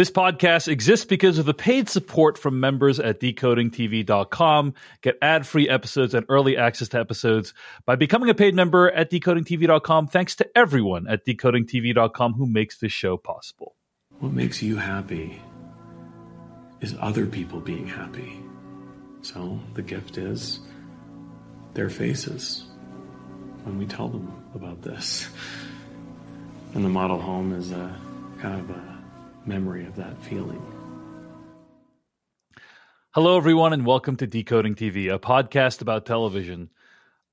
This podcast exists because of the paid support from members at decodingtv.com. Get ad free episodes and early access to episodes by becoming a paid member at decodingtv.com. Thanks to everyone at decodingtv.com who makes this show possible. What makes you happy is other people being happy. So the gift is their faces when we tell them about this. And the model home is a kind of a memory of that feeling. Hello, everyone, and welcome to Decoding TV, a podcast about television.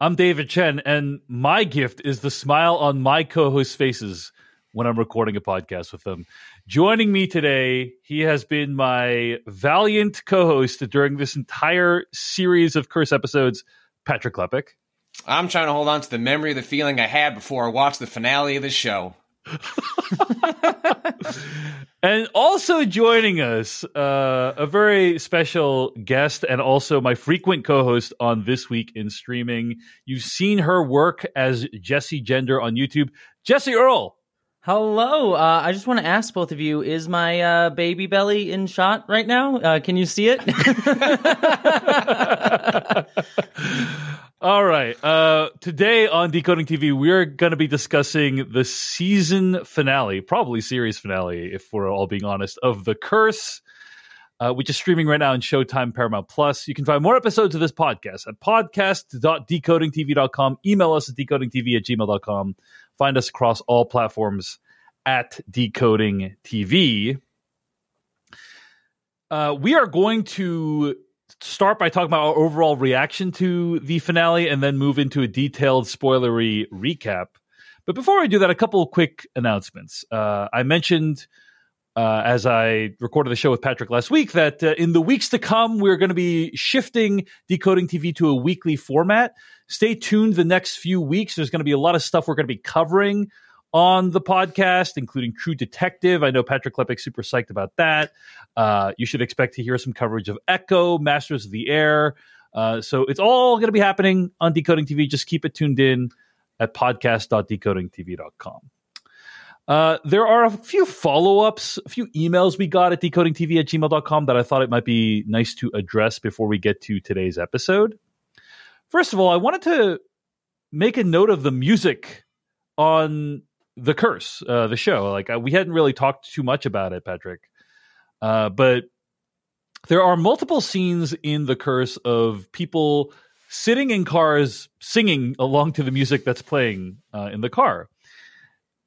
I'm David Chen, and my gift is the smile on my co hosts' faces when I'm recording a podcast with them. Joining me today, he has been my valiant co host during this entire series of Curse episodes, Patrick Klepek. I'm trying to hold on to the memory of the feeling I had before I watched the finale of the show. and also joining us, uh, a very special guest and also my frequent co host on This Week in Streaming. You've seen her work as Jessie Gender on YouTube. Jessie Earl. Hello. Uh, I just want to ask both of you: Is my uh, baby belly in shot right now? Uh, can you see it? All right. Uh, today on Decoding TV, we're going to be discussing the season finale, probably series finale, if we're all being honest, of The Curse, uh, which is streaming right now in Showtime Paramount Plus. You can find more episodes of this podcast at podcast.decodingtv.com. Email us at decodingtv at gmail.com. Find us across all platforms at Decoding TV. Uh, we are going to start by talking about our overall reaction to the finale and then move into a detailed spoilery recap. But before I do that, a couple of quick announcements. Uh, I mentioned uh, as I recorded the show with Patrick last week that uh, in the weeks to come, we're going to be shifting Decoding TV to a weekly format. Stay tuned the next few weeks. There's going to be a lot of stuff we're going to be covering on the podcast, including True Detective. I know Patrick Klepek's super psyched about that. Uh, you should expect to hear some coverage of Echo, Masters of the Air. Uh, so it's all going to be happening on Decoding TV. Just keep it tuned in at podcast.decodingtv.com. Uh, there are a few follow ups, a few emails we got at decodingtv at gmail.com that I thought it might be nice to address before we get to today's episode. First of all, I wanted to make a note of the music on the curse uh, the show. Like uh, we hadn't really talked too much about it patrick. Uh, but there are multiple scenes in the curse of people sitting in cars singing along to the music that's playing uh, in the car.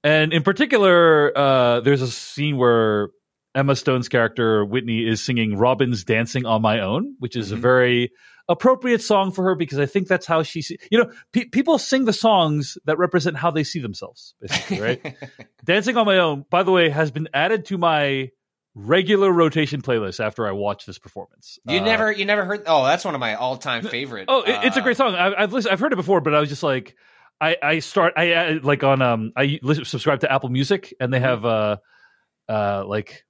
And in particular uh, there's a scene where emma stone's character whitney is singing robyn's dancing on my own which is mm-hmm. a very appropriate song for her because I think that's how she, see, you know, pe- people sing the songs that represent how they see themselves, basically, right? Dancing on My Own, by the way, has been added to my regular rotation playlist after I watch this performance. You uh, never, you never heard? Oh, that's one of my all-time favorite. Oh, it, it's a great song. I, have listened, I've heard it before, but I was just like, I, I start, I uh, like on, um, I listen, subscribe to Apple Music, and they have, uh, uh, like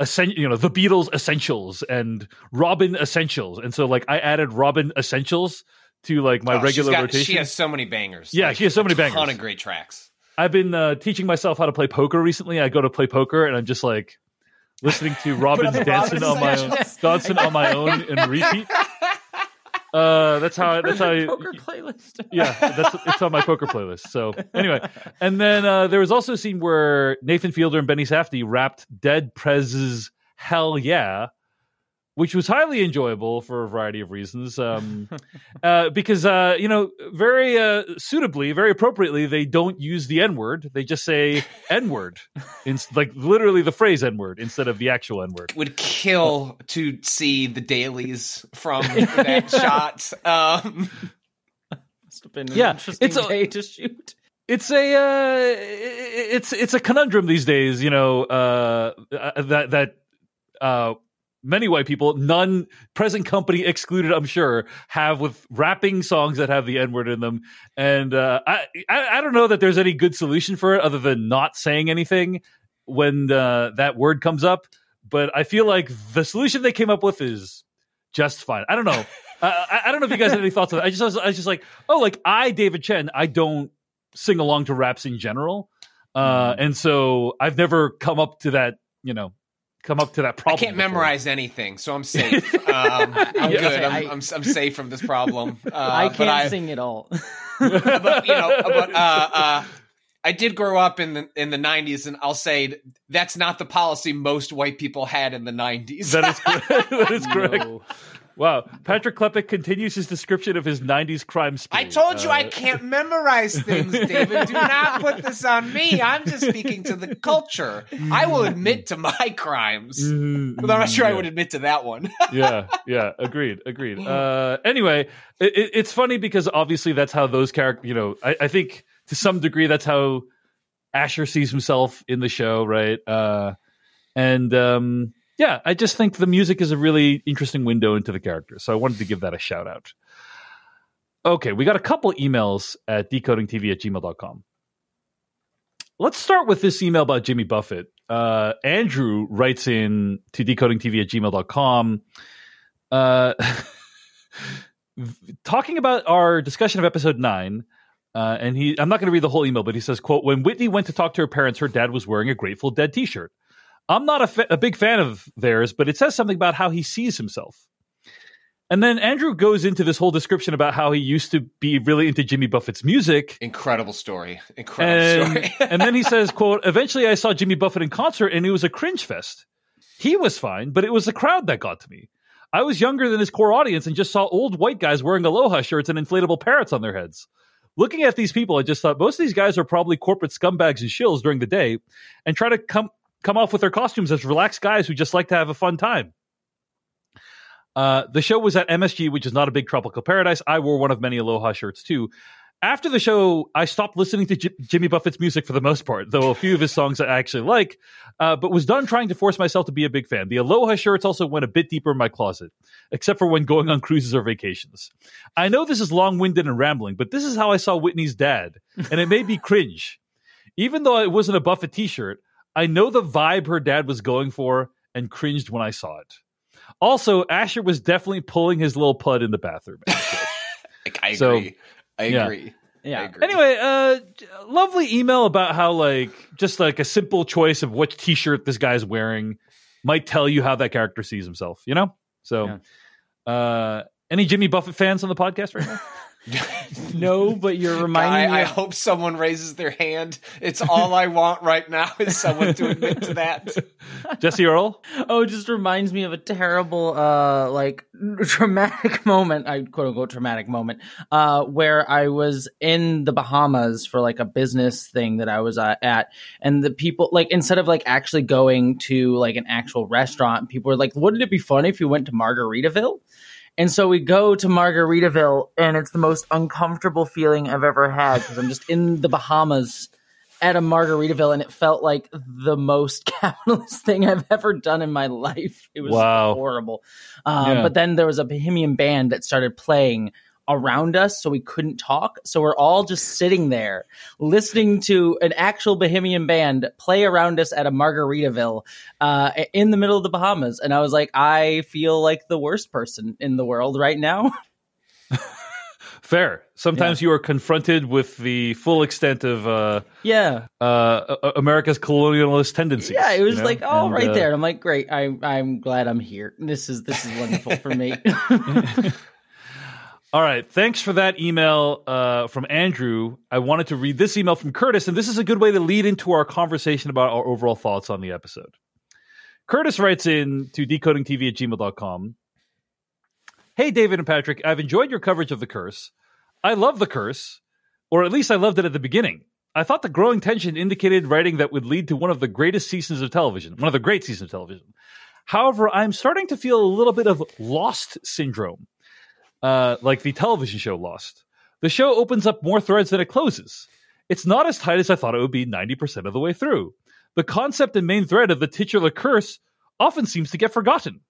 Essen- you know the Beatles essentials and Robyn essentials, and so like I added Robyn essentials to like my oh, regular got, rotation. She has so many bangers. Yeah, like, she has so many bangers. Ton of great tracks. I've been uh, teaching myself how to play poker recently. I go to play poker and I'm just like listening to Robyn's dancing on my own, dancing on my own and repeat. Uh, that's how. That's how. You, poker playlist. yeah, that's it's on my poker playlist. So anyway, and then uh, there was also a scene where Nathan Fielder and Benny Safdie rapped "Dead Prez's Hell Yeah," which was highly enjoyable for a variety of reasons. Um, uh, because uh, you know, very uh, suitably, very appropriately, they don't use the N word; they just say N word, like literally the phrase N word instead of the actual N word. Would kill to see the dailies from that shot. Um, Must have been yeah, it's a, day to shoot it's a uh, it's it's a conundrum these days, you know, uh, that that uh, many white people, none present company excluded, I'm sure, have with rapping songs that have the N word in them. And uh, I, I, I don't know that there's any good solution for it other than not saying anything when uh, that word comes up. But I feel like the solution they came up with is just fine. I don't know. I, I don't know if you guys have any thoughts on that. I just I was, I was just like, oh, like I David Chen, I don't sing along to raps in general, uh, and so I've never come up to that. You know, come up to that problem. I can't before. memorize anything, so I'm safe. Um, I'm Yeah, good. I- I'm, I'm, I'm safe from this problem. Uh, I can't I, sing at all. but you know, but uh, uh, I did grow up in the in the '90s, and I'll say that's not the policy most white people had in the '90s. That is correct. that is correct. No. Wow. Patrick Klepek continues his description of his 90s crime spree. I told you Uh, I can't memorize things, David. Do not put this on me. I'm just speaking to the culture. I will admit to my crimes, but I'm not sure I would admit to that one. yeah, yeah, agreed, agreed. Uh, anyway, it, it's funny because obviously that's how those characters. You know, I, I think to some degree that's how Asher sees himself in the show, right? Uh, and um, yeah, I just think the music is a really interesting window into the character, so I wanted to give that a shout out. Okay, we got a couple emails at decodingtv at gmail.com. Let's start with this email about Jimmy Buffett. Uh, Andrew writes in to decodingtv at gmail.com. Uh, talking about our discussion of episode nine, uh, and he I'm not going to read the whole email, but he says, quote, when Whitney went to talk to her parents, her dad was wearing a Grateful Dead t-shirt. I'm not a, fa- a big fan of theirs, but it says something about how he sees himself. And then Andrew goes into this whole description about how he used to be really into Jimmy Buffett's music. Incredible story. Incredible And, story. and then he says, quote, eventually I saw Jimmy Buffett in concert and it was a cringe fest. He was fine, but it was the crowd that got to me. I was younger than his core audience and just saw old white guys wearing aloha shirts and inflatable parrots on their heads. Looking at these people, I just thought most of these guys are probably corporate scumbags and shills during the day and try to come come off with their costumes as relaxed guys who just like to have a fun time. Uh, the show was at MSG, which is not a big tropical paradise. I wore one of many aloha shirts too. After the show, I stopped listening to J- Jimmy Buffett's music for the most part, though a few of his songs I actually like, uh, but was done trying to force myself to be a big fan. The aloha shirts also went a bit deeper in my closet, except for when going on cruises or vacations. I know this is long winded and rambling, but this is how I saw Whitney's dad, and it made me cringe. Even though it wasn't a Buffett t shirt, I know the vibe her dad was going for and cringed when I saw it. Also, Asher was definitely pulling his little pud in the bathroom. I So, agree. I yeah. agree. I Yeah. agree. Anyway, uh, lovely email about how like just like a simple choice of which T-shirt this guy's wearing might tell you how that character sees himself. You know, so uh, any Jimmy Buffett fans on the podcast right now? No, but you're Guy, reminding me. I hope someone raises their hand. It's all I want right now is someone to admit to that. Jessie Earl. Oh, it just reminds me of a terrible, uh, like traumatic moment. I quote unquote traumatic moment, uh, where I was in the Bahamas for like a business thing that I was uh, at, and the people like instead of like actually going to like an actual restaurant, people were like, "Wouldn't it be funny if you went to Margaritaville?" And so we go to Margaritaville, and it's the most uncomfortable feeling I've ever had because I'm just in the Bahamas at a Margaritaville, and it felt like the most capitalist thing I've ever done in my life. It was Wow. horrible. Um, Yeah. But then there was a Bahamian band that started playing around us, so we couldn't talk. So we're all just sitting there listening to an actual Bahamian band play around us at a Margaritaville uh, in the middle of the Bahamas. And I was like, I feel like the worst person in the world right now. Fair. Sometimes you are confronted with the full extent of uh, yeah. uh, America's colonialist tendencies. Yeah, it was you know? like, oh, And, right uh, there. I'm like, great. I, I'm glad I'm here. This is this is wonderful for me. All right. Thanks for that email uh, from Andrew. I wanted to read this email from Curtis, and this is a good way to lead into our conversation about our overall thoughts on the episode. Curtis writes in to decodingtv at gmail.com. Hey, David and Patrick, I've enjoyed your coverage of The Curse. I love The Curse, or at least I loved it at the beginning. I thought the growing tension indicated writing that would lead to one of the greatest seasons of television, one of the great seasons of television. However, I'm starting to feel a little bit of lost syndrome uh, like the television show Lost. The show opens up more threads than it closes. It's not as tight as I thought it would be 90% of the way through. The concept and main thread of the titular curse often seems to get forgotten.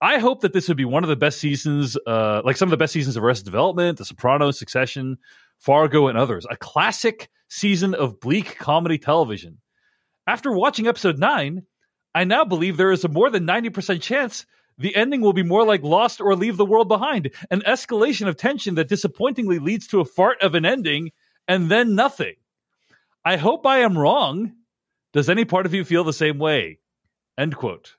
I hope that this would be one of the best seasons, uh, like some of the best seasons of Arrested Development, The Sopranos, Succession, Fargo, and others. A classic season of bleak comedy television. After watching episode nine, I now believe there is a more than 90% chance the ending will be more like Lost or Leave the World Behind, an escalation of tension that disappointingly leads to a fart of an ending and then nothing. I hope I am wrong. Does any part of you feel the same way? End quote.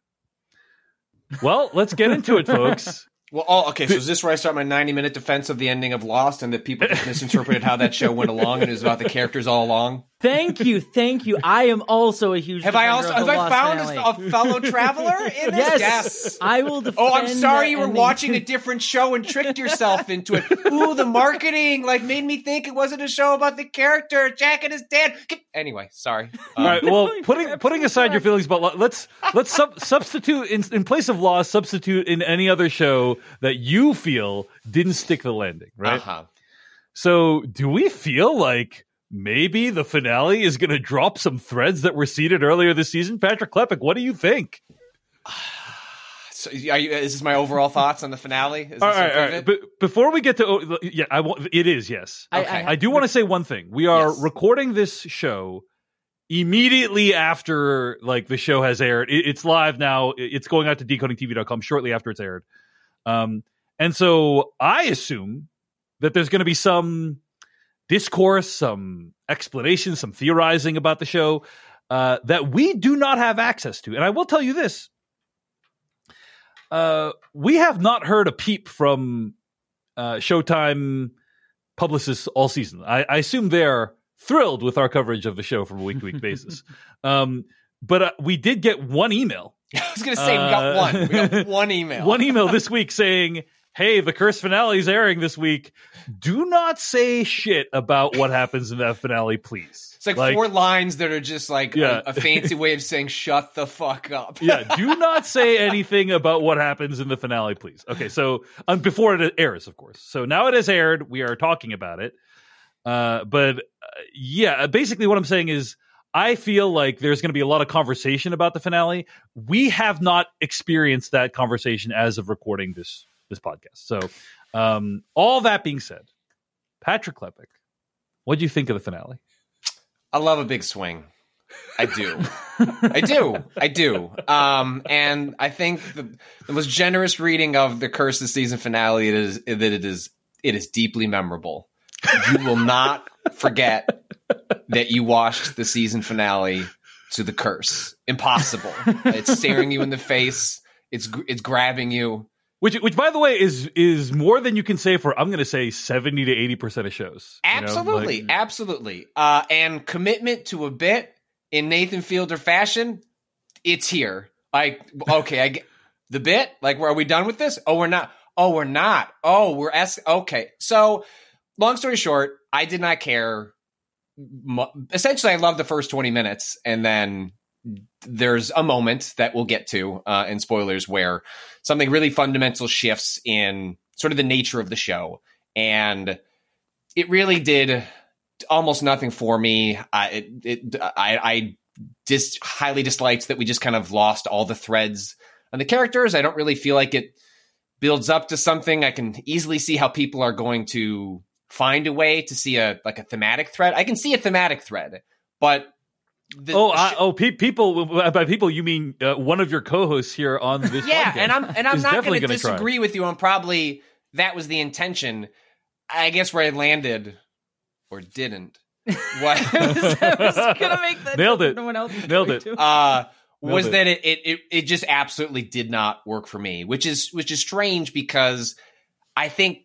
Well, let's get into it, folks. Well, oh, okay. So is this where I start my ninety-minute defense of the ending of Lost, and that people just misinterpreted how that show went along, and it was about the characters all along? Thank you, thank you. I am also a huge. Have I also have I found finale. a fellow traveler in this? Yes. I will defend. Oh, I'm sorry you were ending. watching a different show and tricked yourself into it. Ooh, the marketing like made me think it wasn't a show about the character. Jack and his dad. Anyway, sorry. Um, All right. Well, putting putting aside your feelings about Lo- let's let's sub- substitute in in place of Lost, substitute in any other show that you feel didn't stick the landing, right? Uh-huh. So, do we feel like maybe the finale is going to drop some threads that were seeded earlier this season? Patrick Klepek, what do you think? So, are you, is this my overall thoughts on the finale? Is this All right, all with right. it? But before we get to oh, yeah, I want it is yes. I, Okay. I do want to say one thing. We are Yes. recording this show immediately after like the show has aired. It- it's live now. It's going out to decodingtv.com shortly after it's aired. Um, and so I assume that there's going to be some discourse, some explanation, some theorizing about the show uh, that we do not have access to. And I will tell you this. Uh, we have not heard a peep from uh, Showtime publicists all season. I, I assume they're thrilled with our coverage of the show from a week to week basis. Um, but uh, we did get one email, I was going to say we got Uh, one. We got one email. one email this week saying, "Hey, the curse finale is airing this week. Do not say shit about what happens in that finale, please." It's like, four lines that are just like Yeah. a, a fancy way of saying "shut the fuck up." yeah, do not say anything about what happens in the finale, please. Okay, so um, before it airs, of course. So now it has aired. We are talking about it. Uh, but uh, yeah, basically what I'm saying is I feel like there's going to be a lot of conversation about the finale. We have not experienced that conversation as of recording this this podcast. So um, all that being said, Patrick Klepek, what do you think of the finale? I love a big swing. I do. I do. I do. Um, and I think the, the most generous reading of the Curse of Season finale is that it is it is deeply memorable. You will not forget that you watched the season finale to the curse. Impossible. It's staring you in the face. It's it's grabbing you. Which, which, by the way, is is more than you can say for I'm going to say seventy to eighty percent of shows. you know? Absolutely, Like- absolutely. Uh, and commitment to a bit in Nathan Fielder fashion, it's here. Like, okay, I get the bit. Like, are we done with this? Oh, we're not. Oh, we're not. Oh, we're s. Okay, so long story short, I did not care. Essentially, I loved the first twenty minutes, and then there's a moment that we'll get to uh, in spoilers where something really fundamental shifts in sort of the nature of the show, and it really did almost nothing for me. I it, it I, I highly disliked that we just kind of lost all the threads on the characters. I don't really feel like it builds up to something. I can easily see how people are going to find a way to see a like a thematic thread. I can see a thematic thread, but the, oh, I, oh, pe- people. By people, you mean uh, one of your co-hosts here on this? yeah, podcast and I'm and I'm not going to gonna try. disagree with you on probably that was the intention. I guess where I landed or didn't. What I was, was gonna make that. Nailed it. No one else Nailed it. to. uh Nailed was it. that it, it it it just absolutely did not work for me, which is which is strange because I think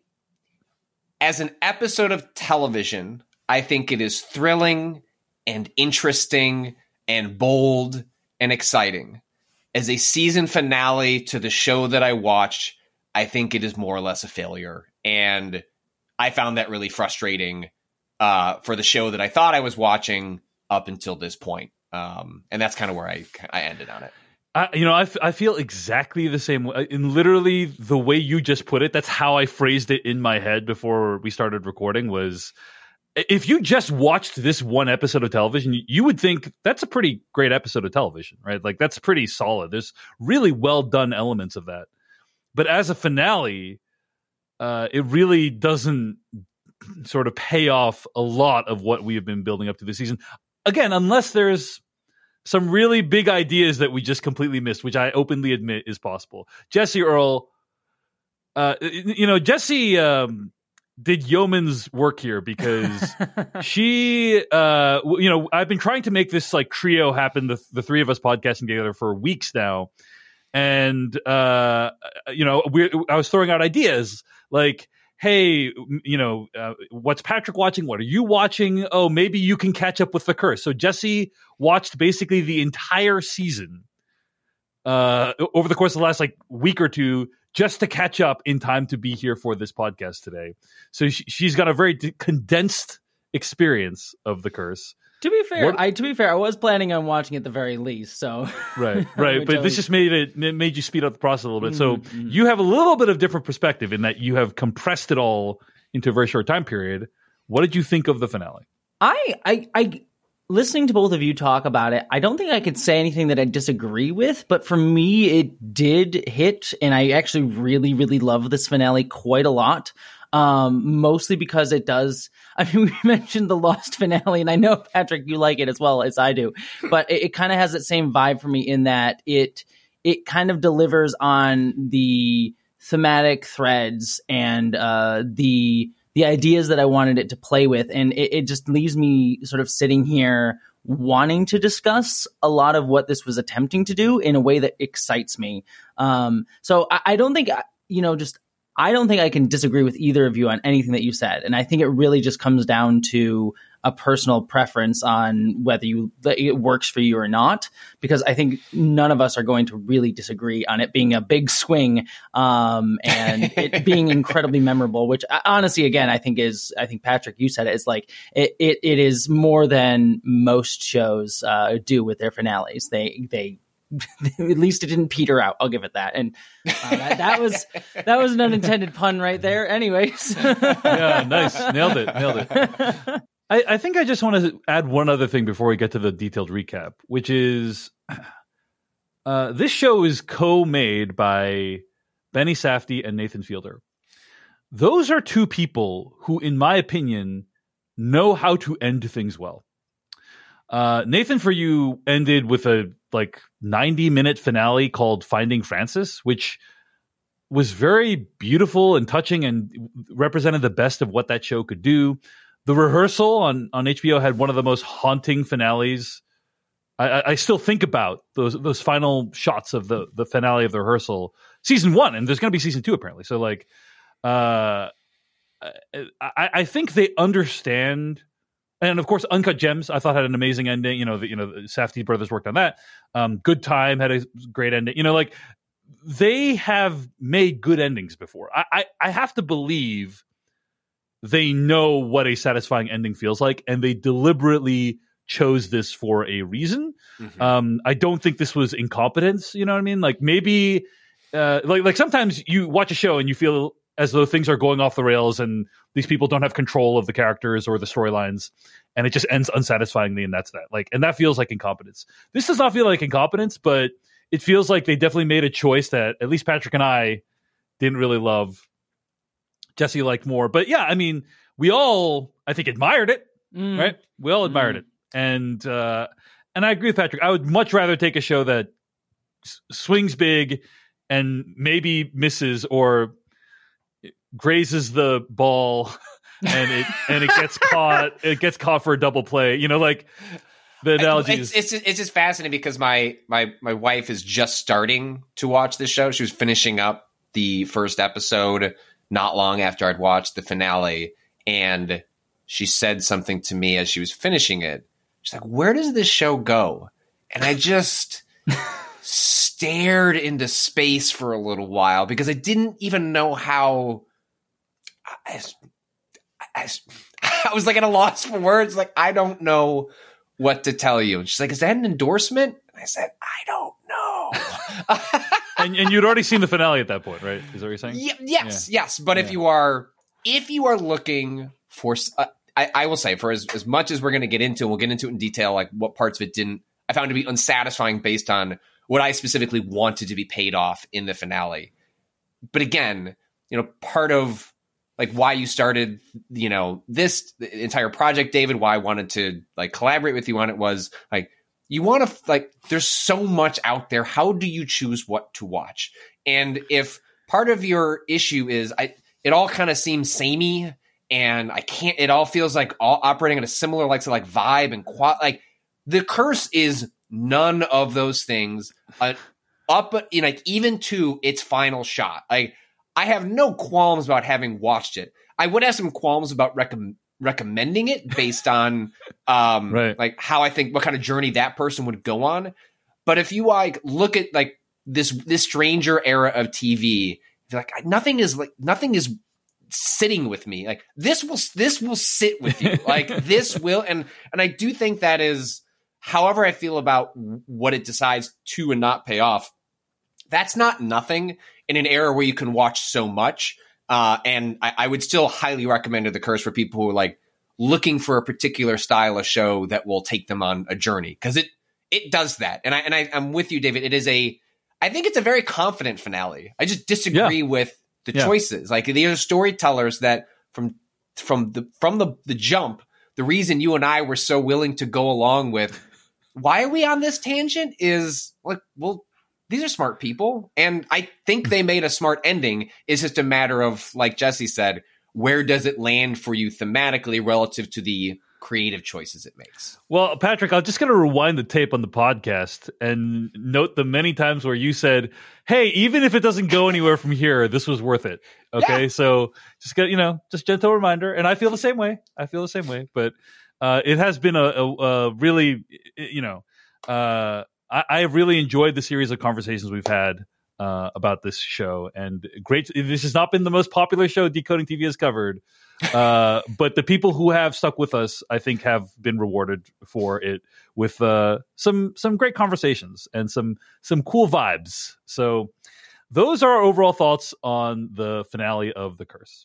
as an episode of television, I think it is thrilling and interesting and bold and exciting. As a season finale to the show that I watched, I think it is more or less a failure. And I found that really frustrating uh, for the show that I thought I was watching up until this point. Um, and that's kind of where I, I ended on it. I, you know, I, f- I feel exactly the same way. In literally the way you just put it, that's how I phrased it in my head before we started recording. Was if you just watched this one episode of television, you- would think that's a pretty great episode of television, right? Like that's pretty solid. There's really well done elements of that. but as a finale, uh, it really doesn't sort of pay off a lot of what we have been building up to this season. Again, unless there's some really big ideas that we just completely missed, which I openly admit is possible. Jessie Earl, uh, you know, Jessie um, did yeoman's work here because she, uh, you know, I've been trying to make this like trio happen, the, the three of us podcasting together for weeks now. And, uh, you know, we, I was throwing out ideas like, hey, you know, uh, what's Patrick watching? What are you watching? Oh, maybe you can catch up with the curse. So Jessie watched basically the entire season uh, over the course of the last like week or two just to catch up in time to be here for this podcast today. So she, she's got a very d- condensed experience of the curse. To be fair, What- I to be fair, I was planning on watching at the very least. So Right, right. But this just made it it made you speed up the process a little bit. So Mhm, mhm. you have a little bit of different perspective in that you have compressed it all into a very short time period. What did you think of the finale? I, I, I, listening to both of you talk about it, I don't think I could say anything that I disagree with, but for me, it did hit, and I actually really, really love this finale quite a lot. Um, mostly because it does. I mean, we mentioned the Lost finale, and I know Patrick, you like it as well as I do, but it, it kind of has that same vibe for me in that it it kind of delivers on the thematic threads and uh, the the ideas that I wanted it to play with, and it, it just leaves me sort of sitting here wanting to discuss a lot of what this was attempting to do in a way that excites me. Um, so I, I don't think you know just. I don't think I can disagree with either of you on anything that you said, and I think it really just comes down to a personal preference on whether you it works for you or not. Because I think none of us are going to really disagree on it being a big swing um, and it being incredibly memorable. Which uh, honestly, again, I think is I think Patrick, you said it is like it, it, it is more than most shows uh, do with their finales. They they at least it didn't peter out. I'll give it that. And uh, that, that was that was an unintended pun right there. Anyways, Yeah, nice, nailed it, nailed it. I, I think I just want to add one other thing before we get to the detailed recap, which is uh, this show is co-made by Benny Safdie and Nathan Fielder. Those are two people who, in my opinion, know how to end things well. Uh, Nathan, for you, ended with a like ninety-minute finale called "Finding Francis," which was very beautiful and touching and represented the best of what that show could do. The rehearsal on on HBO had one of the most haunting finales. I, I- I still think about those those final shots of the the finale of the rehearsal, season one, and there's going to be season two apparently. So like, uh, I, I think they understand. And of course, Uncut Gems, I thought had an amazing ending. You know, the, you know, the Safdie brothers worked on that. Um, Good Time had a great ending. You know, like they have made good endings before. I, I, I have to believe they know what a satisfying ending feels like, and they deliberately chose this for a reason. Mhm. Um, I don't think this was incompetence. You know what I mean? Like maybe, uh, like like sometimes you watch a show and you feel as though things are going off the rails and these people don't have control of the characters or the storylines, and it just ends unsatisfyingly, and that's that. Like, and that feels like incompetence. This does not feel like incompetence, but it feels like they definitely made a choice that at least Patrick and I didn't really love. Jessie liked more, but yeah, I mean, we all I think admired it Mm. right? We all admired it, and uh, and I agree with Patrick. I would much rather take a show that s- swings big and maybe misses or grazes the ball, and it and it gets caught. It gets caught for a double play. You know, like the analogy it's, is it's just, it's just fascinating because my my my wife is just starting to watch this show. She was finishing up the first episode not long after I'd watched the finale, and she said something to me as she was finishing it. She's like, "Where does this show go?" And I just stared into space for a little while because I didn't even know how. I, I, I was like at a loss for words. Like I don't know what to tell you. And she's like, "Is that an endorsement?" And I said, "I don't know." and and you'd already seen the finale at that point, right? Is that what you're saying? Ye- yes, yes. But if you are if you are looking for, uh, I, I will say for as as much as we're going to get into, we'll get into it in detail. Like what parts of it didn't I found to be unsatisfying based on what I specifically wanted to be paid off in the finale. but again, you know, part of like why you started, you know, this entire project, David, why I wanted to like collaborate with you on it was like you want to like there's so much out there. How do you choose what to watch? And if part of your issue is I it all kind of seems samey and I can't it all feels like all operating at a similar like so like vibe and qual like the curse is none of those things uh, up know, like even to its final shot. Like I have no qualms about having watched it. I would have some qualms about recommend recommending it based on um Right. like how I think what kind of journey that person would go on. But if you like look at like this this stranger era of TV, you're like nothing is like nothing is sitting with me. Like this will this will sit with you. like this will and and I do think that is however I feel about what it decides to and not pay off. That's not nothing in an era where you can watch so much. Uh, and I, I would still highly recommend The Curse for people who are like looking for a particular style of show that will take them on a journey because it it does that. And I and I, I'm with you, David. It is a I think it's a very confident finale. I just disagree with the Yeah. choices. Like these are storytellers that from from the from the the jump, the reason you and I were so willing to go along with why are we on this tangent is like well these are smart people and i think they made a smart ending it's just a matter of like jessie said where does it land for you thematically relative to the creative choices it makes Well, Patrick, I'm just going to rewind the tape on the podcast and note the many times where you said, "Hey, even if it doesn't go anywhere from here, this was worth it." Okay, Yeah. so just get you know, just gentle reminder, and I feel the same way. I feel the same way, but uh, it has been a, a, a really, you know, uh, I, have really enjoyed the series of conversations we've had. Uh, about this show and great. This has not been the most popular show Decoding TV has covered, uh, but the people who have stuck with us, I think, have been rewarded for it with uh, some some great conversations and some some cool vibes. So, those are our overall thoughts on the finale of The Curse.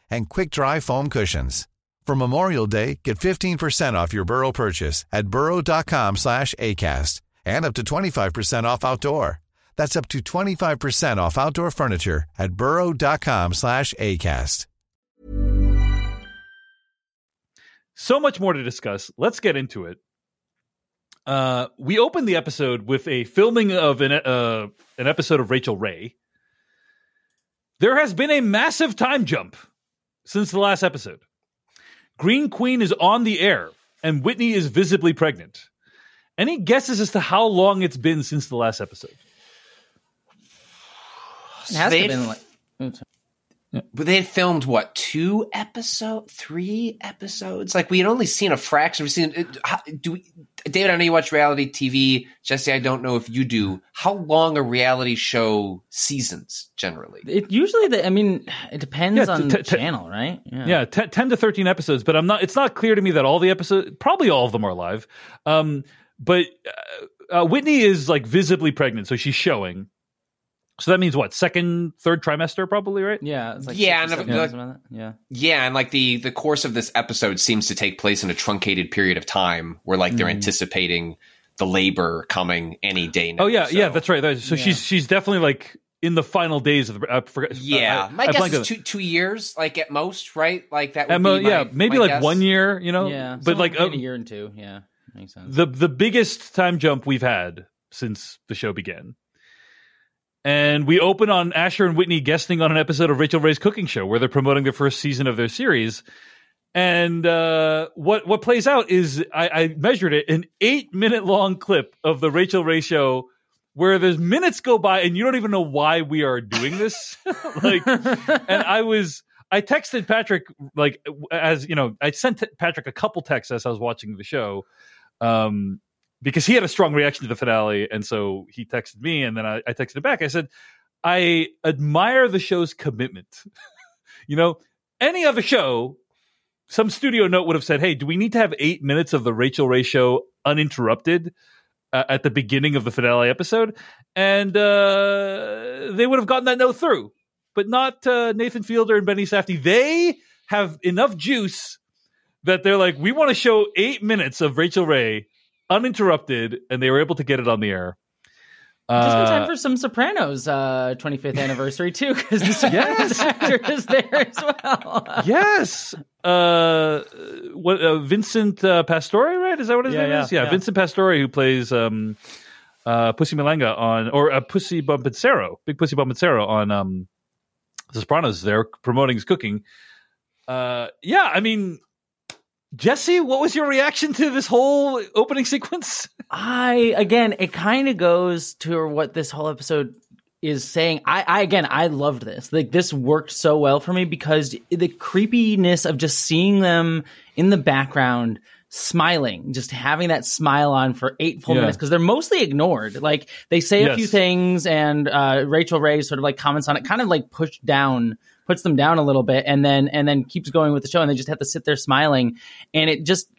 and quick-dry foam cushions. For Memorial Day, get 15% off your Burrow purchase at burrow.com slash ACAST and up to 25% off outdoor. That's up to 25% off outdoor furniture at burrow.com slash ACAST. So much more to discuss. Let's get into it. Uh, we opened the episode with a filming of an uh, an episode of Rachael Ray. There has been a massive time jump since the last episode. Green Queen is on the air, and Whitney is visibly pregnant. Any guesses as to how long it's been since the last episode? It has They'd- have been like. Oops. but they had filmed what two episode three episodes like we had only seen a fraction we've seen do we david i know you watch reality tv jessie i don't know if you do how long are reality show seasons generally It usually, the, I mean, it depends Yeah, on t- the t- channel, right? Yeah, 10, 10 to 13 episodes, but I'm not it's not clear to me that all the episodes probably all of them are live. Um but uh, uh, Whitney is like visibly pregnant, so she's showing. So that means what? Second, third trimester probably, right? Yeah, it's like Yeah, and seven, like- like yeah. yeah and like the the course of this episode seems to take place in a truncated period of time where like they're anticipating the labor coming any day now Oh yeah, so- yeah, that's right. That's- So Yeah. she's she's definitely like in the final days of the I forget yeah I- my I guess is two two years like at most right like that would Emma, be my, yeah, maybe my like guess. one year, you know. yeah, but like between uh, a year and two. Yeah, makes sense. the the biggest time jump we've had since the show began. And we open on Asher and Whitney guesting on an episode of Rachael Ray's cooking show where they're promoting the first season of their series. And uh, what what plays out is I, I measured it an eight minute long clip of the Rachael Ray show where there's minutes go by and you don't even know why we are doing this. like, and I was I texted Patrick like as you know I sent Patrick a couple texts as I was watching the show, um, because he had a strong reaction to the finale, and so he texted me, and then I, I texted him back. I said, "I admire the show's commitment. you know, any other show, some studio note would have said, "Hey, do we need to have eight minutes of the Rachael Ray show uninterrupted?" Uh, at the beginning of the finale episode, and uh, they would have gotten that note through, but not uh, Nathan Fielder and Benny Safdie. They have enough juice that they're like, we want to show eight minutes of Rachael Ray uninterrupted, and they were able to get it on the air. Just in Uh, time for some Sopranos uh, 25th anniversary too, because the Sopranos actor is there as well. yes. Uh, what uh, Vincent uh, Pastore, right? Is that what his Yeah, name yeah, is? Yeah, yeah. Vincent Pastore, who plays um, uh, Pussy Malanga on, or uh, Pussy Bonpensiero, Big Pussy Bonpensiero on um, The Sopranos. They're promoting his cooking. Uh, yeah, I mean, Jessie, what was your reaction to this whole opening sequence? I again, it kind of goes to what this whole episode is saying. I, I again, I loved this. Like this worked so well for me because the creepiness of just seeing them in the background smiling, just having that smile on for eight full Yeah. minutes because they're mostly ignored. Like they say a few things, and uh, Rachael Ray sort of like comments on it, kind of like pushed down. Puts them down a little bit, and then and then keeps going with the show, and they just have to sit there smiling, and it just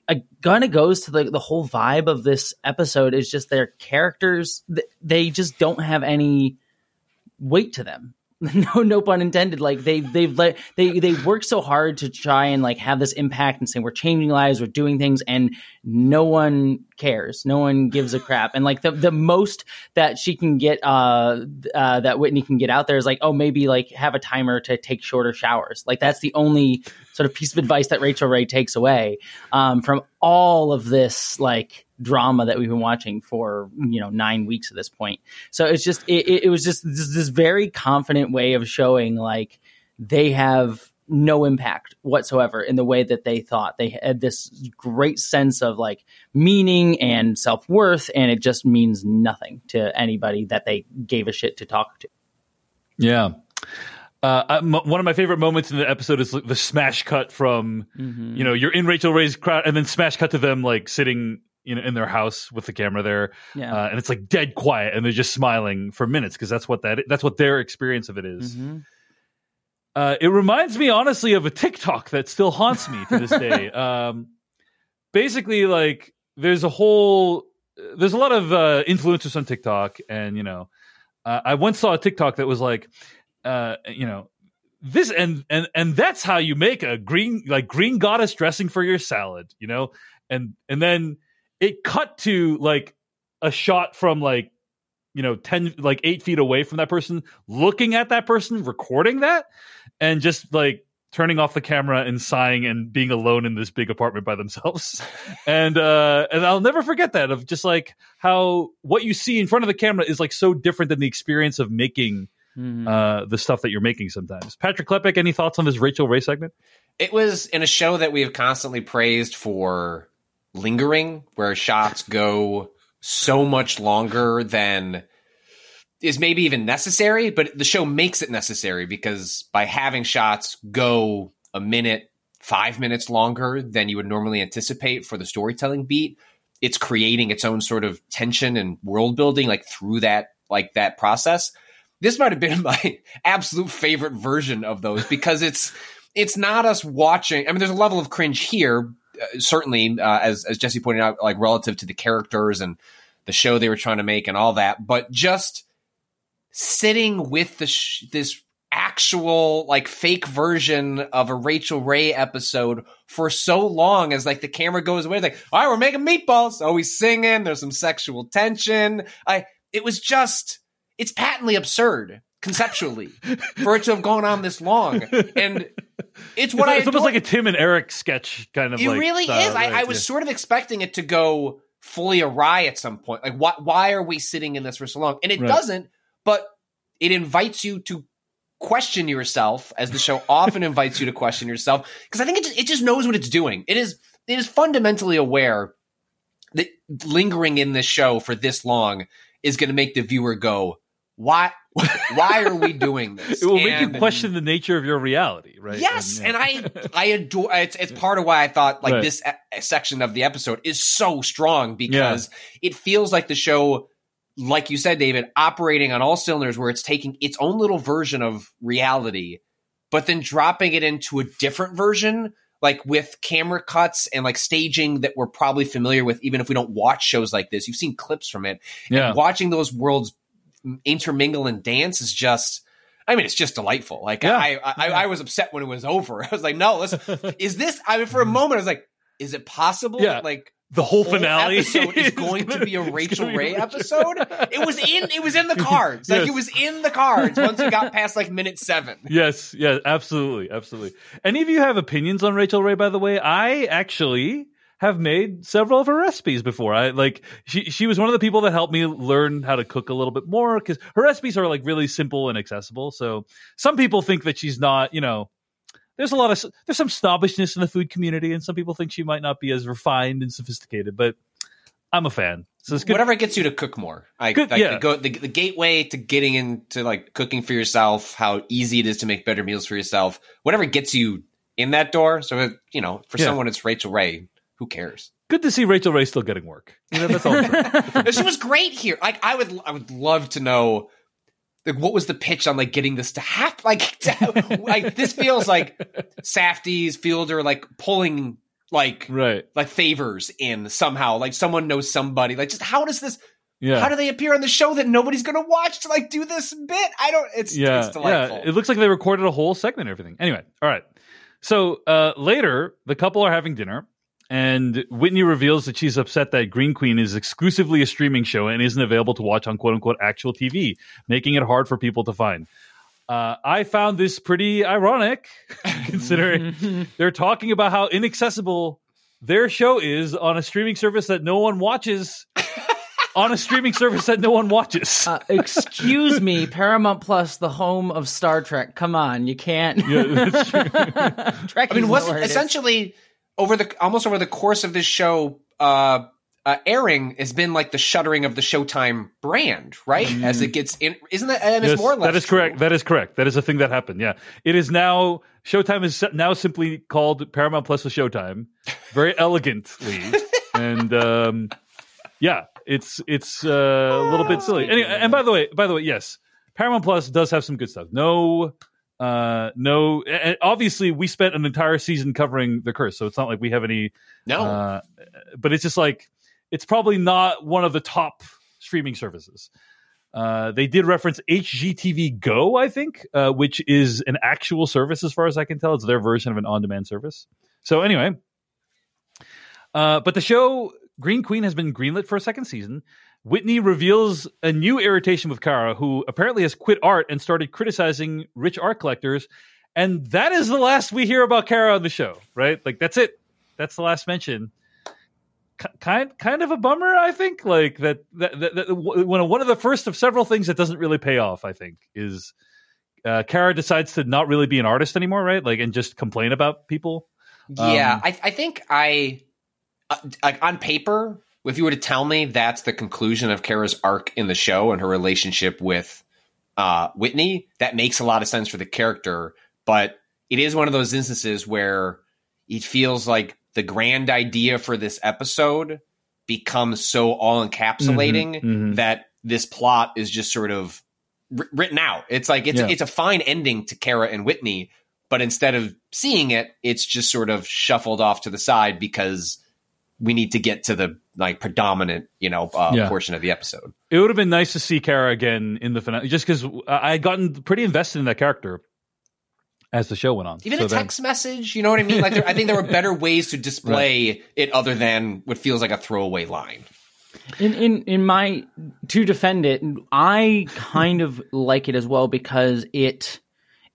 kind of goes to the the whole vibe of this episode is just their characters. They just don't have any weight to them. no, no pun intended. Like they, they've let they they work so hard to try and like have this impact and say we're changing lives, we're doing things, and no one cares. No one gives a crap. And like the the most that she can get, uh, uh, that Whitney can get out there is like, oh, maybe like have a timer to take shorter showers. Like that's the only sort of piece of advice that Rachael Ray takes away um, from all of this like drama that we've been watching for you know nine weeks at this point. So it's just it, it, was just this, this very confident way of showing like they have no impact whatsoever in the way that they thought they had this great sense of like meaning and self-worth and it just means nothing to anybody that they gave a shit to talk to Yeah. Uh, I- m- one of my favorite moments in the episode is the smash cut from, Mm-hmm. you know, you're in Rachael Ray's crowd, and then smash cut to them like sitting, you know, in their house with the camera there, Yeah. uh, and it's like dead quiet, and they're just smiling for minutes because that's what that that's what their experience of it is. Mm-hmm. Uh, it reminds me honestly of a TikTok that still haunts me to this day. um, basically, like there's a whole there's a lot of uh, influencers on TikTok, and you know, uh, I once saw a TikTok that was like, uh, you know, this and and and that's how you make a green like green goddess dressing for your salad, you know, and and then it cut to like a shot from like you know 10 like 8 feet away from that person looking at that person recording that and just like turning off the camera and sighing and being alone in this big apartment by themselves. And uh and I'll never forget that of just like how what you see in front of the camera is like so different than the experience of making Mm-hmm. uh the stuff that you're making sometimes. Patrick Klepek any thoughts on this Rachael Ray segment? It was in a show that we have constantly praised for lingering, where shots go so much longer than is maybe even necessary, but the show makes it necessary because by having shots go a minute, five minutes longer than you would normally anticipate for the storytelling beat, it's creating its own sort of tension and world building like through that like that process. This might have been my absolute favorite version of those because it's it's not us watching. I mean, there's a level of cringe here, uh, certainly, uh, as as Jessie pointed out, like relative to the characters and the show they were trying to make and all that. But just sitting with the sh- this actual like fake version of a Rachael Ray episode for so long as like the camera goes away, like all right, we're making meatballs. Oh, he's singing. There's some sexual tension. I it was just it's patently absurd conceptually for it to have gone on this long and it's what it's, I it's almost like a Tim and Eric sketch kind of it like really style, is. I, right? I was Yeah. sort of expecting it to go fully awry at some point. Like, why, why are we sitting in this for so long? And it Right. doesn't, but it invites you to question yourself, as the show often invites you to question yourself, because I think it just, it just knows what it's doing. It is it is fundamentally aware that lingering in this show for this long is going to make the viewer go, why why are we doing this? It will make you question the nature of your reality, right? Yes, yeah. and I I adore it's it's part of why I thought like Right. this section of the episode is so strong because it feels like the show like you said David operating on all cylinders where it's taking its own little version of reality but then dropping it into a different version like with camera cuts and like staging that we're probably familiar with even if we don't watch shows like this you've seen clips from it yeah. and watching those worlds intermingle and dance is just I mean, it's just delightful. Like Yeah. I, I, I was upset when it was over. I was like, no, let's. Is this? I mean, for a moment, I was like, is it possible? Yeah. like the whole finale episode is going to be a Rachael be Ray episode. It was in. It was in the cards. Like Yes. it was in the cards once we got past like minute seven. Yes, yes, absolutely, absolutely. Any of you have opinions on Rachael Ray? By the way, I actually have made several of her recipes before. I like she she was one of the people that helped me learn how to cook a little bit more because her recipes are like really simple and accessible. So some people think that she's not, you know. There's a lot of there's some snobbishness in the food community, and some people think she might not be as refined and sophisticated. But I'm a fan, so it's good. Whatever gets you to cook more. Like, Good, like yeah. the, go, the, the gateway to getting into like cooking for yourself, how easy it is to make better meals for yourself. Whatever gets you in that door. So if, you know, for Yeah. someone it's Rachael Ray. Who cares? Good to see Rachael Ray still getting work. You know, that's all. I'm saying. No, she was great here. Like I would, I would love to know, like what was the pitch on like getting this to happen? Like, to- like this feels like Safdie's Fielder like pulling like right? like favors in somehow. Like someone knows somebody. Like just how does this? Yeah. How do they appear on the show that nobody's gonna watch to like do this bit? I don't. It's yeah, it's delightful. yeah. It looks like they recorded a whole segment and everything. Anyway, all right. So uh, later, the couple are having dinner, and Whitney reveals that she's upset that Green Queen is exclusively a streaming show and isn't available to watch on "quote unquote" actual TV, making it hard for people to find. Uh, I found this pretty ironic, considering they're talking about how inaccessible their show is on a streaming service that no one watches. on a streaming service that no one watches. Uh, excuse me, Paramount Plus, the home of Star Trek. Come on, you can't. Yeah, that's true. Trek I mean, is wasn't nowhere it is. essentially over the almost over the course of this show uh, uh, airing has been like the shuttering of the Showtime brand, right? As it gets in, isn't that? And it's more or less that is true. correct. That is correct. That is a thing that happened. Yeah, it is now Showtime is now simply called Paramount Plus with Showtime, very elegantly, and um, yeah, it's it's uh, a little bit silly. Anyway, and by the way, by the way, yes, Paramount Plus does have some good stuff. No. Uh no obviously we spent an entire season covering the curse so it's not like we have any No, uh, but it's just like it's probably not one of the top streaming services. Uh, they did reference HGTV Go, I think, uh, which is an actual service as far as I can tell. It's their version of an on-demand service. So anyway, uh, but the show Green Queen has been greenlit for a second season. Whitney reveals a new irritation with Kara, who apparently has quit art and started criticizing rich art collectors. And that is the last we hear about Kara on the show, right? Like that's it. That's the last mention. K- Kind, kind of a bummer, I think. Like that, that, that, that when one of the first of several things that doesn't really pay off, I think, is uh, Kara decides to not really be an artist anymore, right? Like, and just complain about people. yeah, um, I, I think I uh, like on paper, if you were to tell me that's the conclusion of Kara's arc in the show and her relationship with uh, Whitney, that makes a lot of sense for the character. But it is one of those instances where it feels like the grand idea for this episode becomes so all encapsulating Mhm, mhm. that this plot is just sort of wr- written out. It's like it's Yeah. it's a fine ending to Kara and Whitney, but instead of seeing it, it's just sort of shuffled off to the side because we need to get to the like predominant, you know, uh, Yeah. portion of the episode. It would have been nice to see Kara again in the finale, just because I had gotten pretty invested in that character as the show went on. Even So a then- text message, you know what I mean? Like, there, I think there were better ways to display it other than what feels like a throwaway line. in in in my to defend it i kind of like it as well because it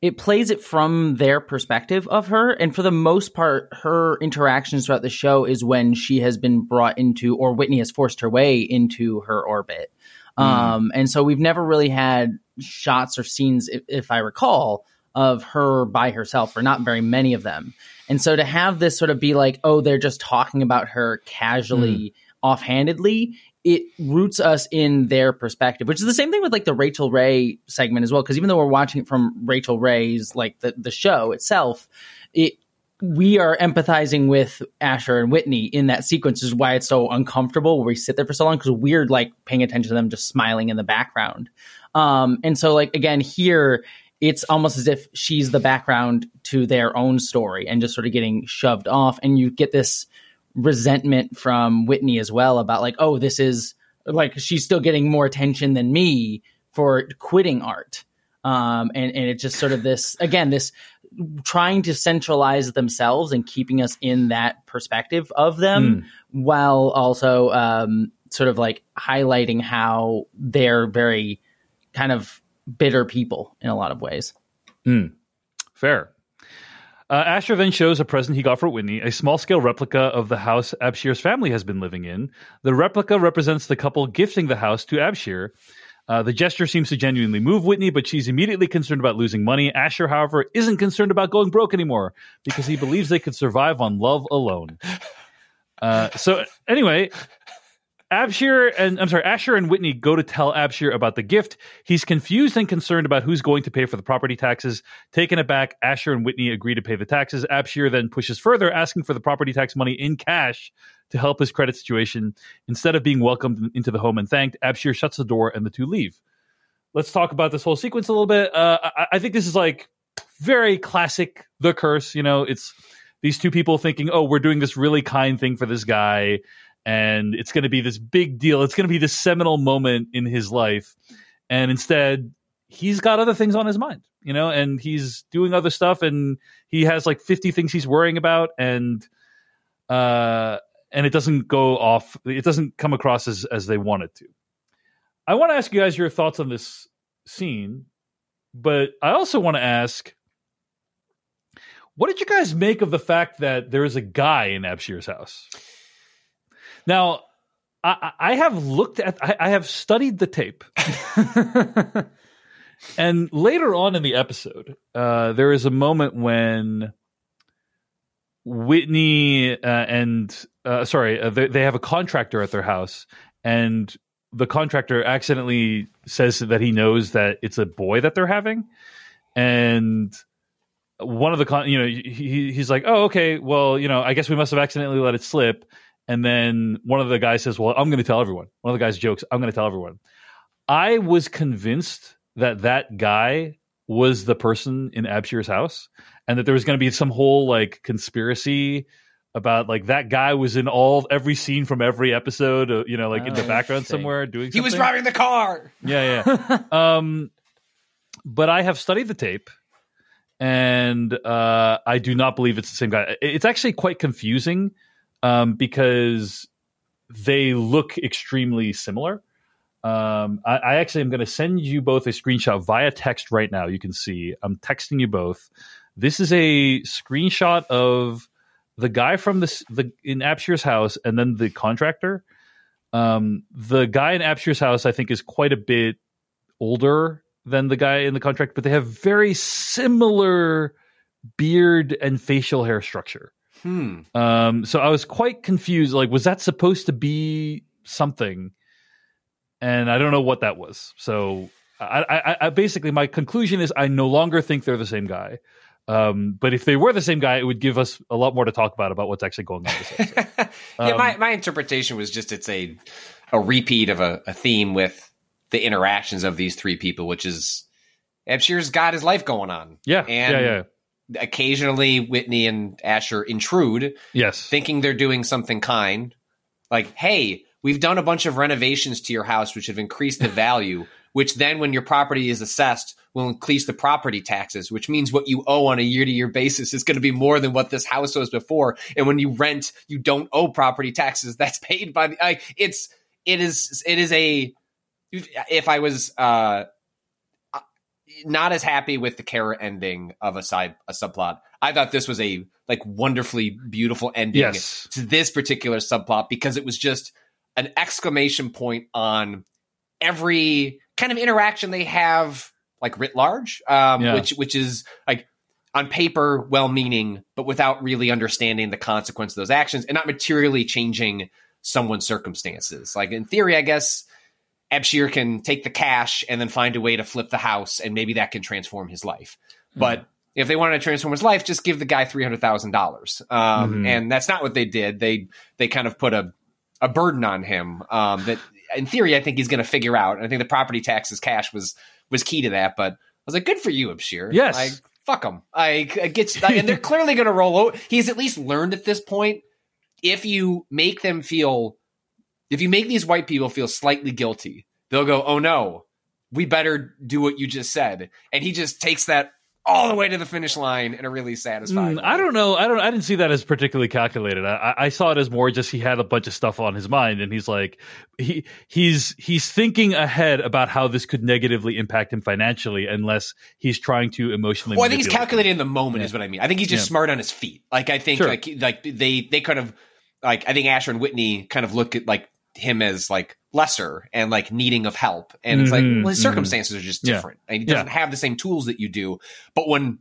it plays it from their perspective of her. And for the most part her interactions throughout the show is when she has been brought into or whitney has forced her way into her orbit. Um and so we've never really had shots or scenes if, if i recall of her by herself or not very many of them. And so to have this sort of be like oh they're just talking about her casually offhandedly, it roots us in their perspective, which is the same thing with like the Rachael Ray segment as well. Because even though we're watching it from Rachael Ray's like the the show itself, it we are empathizing with Asher and Whitney in that sequence, is why it's so uncomfortable where we sit there for so long because we're like paying attention to them just smiling in the background. Um, and so, like, again, here it's almost as if she's the background to their own story and just sort of getting shoved off. And you get this resentment from Whitney as well about, like, oh, this is like she's still getting more attention than me for quitting art. Um, and, and it's just sort of this, again, this trying to centralize themselves and keeping us in that perspective of them mm. while also um, sort of like highlighting how they're very kind of bitter people in a lot of ways. Mm. Fair. Uh, Asher then shows a present he got for Whitney, a small scale replica of the house Abshir's family has been living in. The replica represents the couple gifting the house to Abshir. Uh, the gesture seems to genuinely move Whitney, but she's immediately concerned about losing money. Asher, however, isn't concerned about going broke anymore because he believes they could survive on love alone. Uh, so, anyway, Abshir and I'm sorry, Asher and Whitney go to tell Abshir about the gift. He's confused and concerned about who's going to pay for the property taxes. Taken aback, Asher and Whitney agree to pay the taxes. Abshir then pushes further, asking for the property tax money in cash to help his credit situation. Instead of being welcomed into the home and thanked, Abshir shuts the door and the two leave. Let's talk about this whole sequence a little bit. Uh, I, I think this is like very classic The Curse. You know, it's these two people thinking, "Oh, we're doing this really kind thing for this guy." And it's going to be this big deal. It's going to be this seminal moment in his life. And instead, he's got other things on his mind, you know, and he's doing other stuff and he has like 50 things he's worrying about and uh and it doesn't go off it doesn't come across as as they want it to. I want to ask you guys your thoughts on this scene, but I also want to ask what did you guys make of the fact that there is a guy in Abshir's house? Now, I, I have looked at, I, I have studied the tape. and later on in the episode, uh, there is a moment when Whitney uh, and, uh, sorry, uh, they, they have a contractor at their house, and the contractor accidentally says that he knows that it's a boy that they're having. And one of the con you know he, he's like oh okay well you know i guess we must have accidentally let it slip and then one of the guys says, Well, I'm going to tell everyone. One of the guys jokes, I'm going to tell everyone. I was convinced that that guy was the person in Abshir's house and that there was going to be some whole like conspiracy about like that guy was in all every scene from every episode, uh, you know, like oh, in the oh, background somewhere doing something. He was driving the car. Yeah, yeah. um, but I have studied the tape and uh, I do not believe it's the same guy. It's actually quite confusing um, because they look extremely similar. Um, I, I, actually am going to send you both a screenshot via text right now. You can see I'm texting you both. This is a screenshot of the guy from this the in Abshir's house, and then the contractor. Um, the guy in Abshir's house, I think, is quite a bit older than the guy in the contract, but they have very similar beard and facial hair structure. Hmm. Um, so I was quite confused. Like, was that supposed to be something? And I don't know what that was. So I, I, I basically my conclusion is I no longer think they're the same guy. Um, but if they were the same guy, it would give us a lot more to talk about about what's actually going on. yeah, um, my my interpretation was just it's a a repeat of a, a theme with the interactions of these three people, which is Abshir's got his life going on. Yeah, and yeah, yeah occasionally Whitney and Asher intrude. Yes. Thinking they're doing something kind. Like, hey, we've done a bunch of renovations to your house which have increased the value, which then when your property is assessed will increase the property taxes, which means what you owe on a year to year basis is going to be more than what this house was before. And when you rent, you don't owe property taxes. That's paid by the like it's it is it is a if I was uh not as happy with the Kara ending of a side a subplot. I thought this was a like wonderfully beautiful ending yes. to this particular subplot because it was just an exclamation point on every kind of interaction they have like writ large um, yeah. which which is like on paper well meaning but without really understanding the consequence of those actions and not materially changing someone's circumstances. Like in theory, I guess Abshir can take the cash and then find a way to flip the house, and maybe that can transform his life. Mm-hmm. But if they wanted to transform his life, just give the guy three hundred thousand um, dollars, mm-hmm. and that's not what they did. They they kind of put a a burden on him um, that, in theory, I think he's going to figure out. And I think the property taxes cash was was key to that. But I was like, good for you, Abshir. Yes. Like, fuck him. I, I get, and they're clearly going to roll out. He's at least learned at this point. If you make them feel, if you make these white people feel slightly guilty, they'll go, oh no, we better do what you just said. And he just takes that all the way to the finish line in a really satisfying. Mm, I don't know. I don't. I didn't see that as particularly calculated. I, I, saw it as more just he had a bunch of stuff on his mind, and he's like he he's he's thinking ahead about how this could negatively impact him financially, unless he's trying to emotionally. Well, I think he's calculating in the moment, yeah. is what I mean. I think he's just yeah. smart on his feet. Like I think sure. like like they they kind of like I think Asher and Whitney kind of look at like him as like lesser and like needing of help. And it's mm-hmm, like, well, his mm-hmm. circumstances mm-hmm. are just different. Yeah. And he doesn't yeah. have the same tools that you do. But when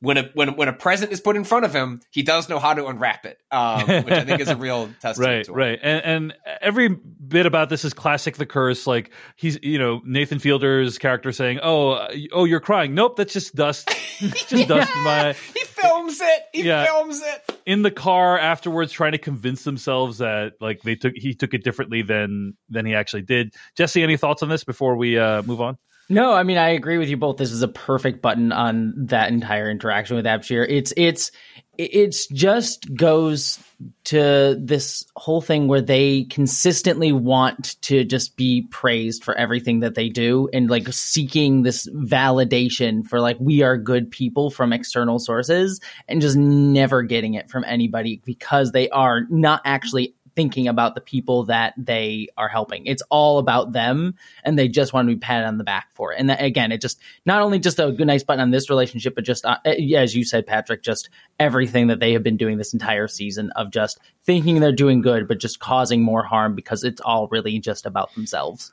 when a when when a present is put in front of him, he does know how to unwrap it, um, which I think is a real testament. right, to him. right, and, and every bit about this is classic. The curse, like he's you know Nathan Fielder's character saying, "Oh, oh, you're crying." Nope, that's just dust. just yeah. dust. My he films it. He yeah. films it in the car afterwards, trying to convince themselves that like they took he took it differently than than he actually did. Jessie, any thoughts on this before we uh, move on? No, I mean I agree with you both. This is a perfect button on that entire interaction with Abshir. It's it's it's just goes to this whole thing where they consistently want to just be praised for everything that they do and like seeking this validation for like we are good people from external sources and just never getting it from anybody because they are not actually thinking about the people that they are helping. It's all about them, and they just want to be patted on the back for it. And that, again, it just not only just a good, nice button on this relationship, but just uh, eh, as you said, Patrick, just everything that they have been doing this entire season of just thinking they're doing good, but just causing more harm because it's all really just about themselves.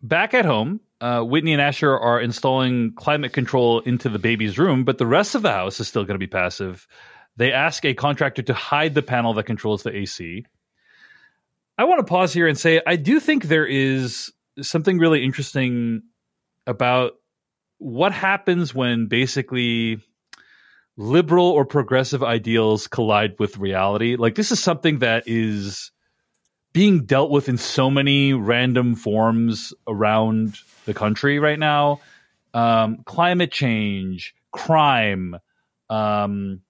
Back at home, uh, Whitney and Asher are installing climate control into the baby's room, but the rest of the house is still going to be passive. They ask a contractor to hide the panel that controls the AC. I want to pause here and say I do think there is something really interesting about what happens when basically liberal or progressive ideals collide with reality. Like this is something that is being dealt with in so many random forms around the country right now. Um, climate change, crime, um,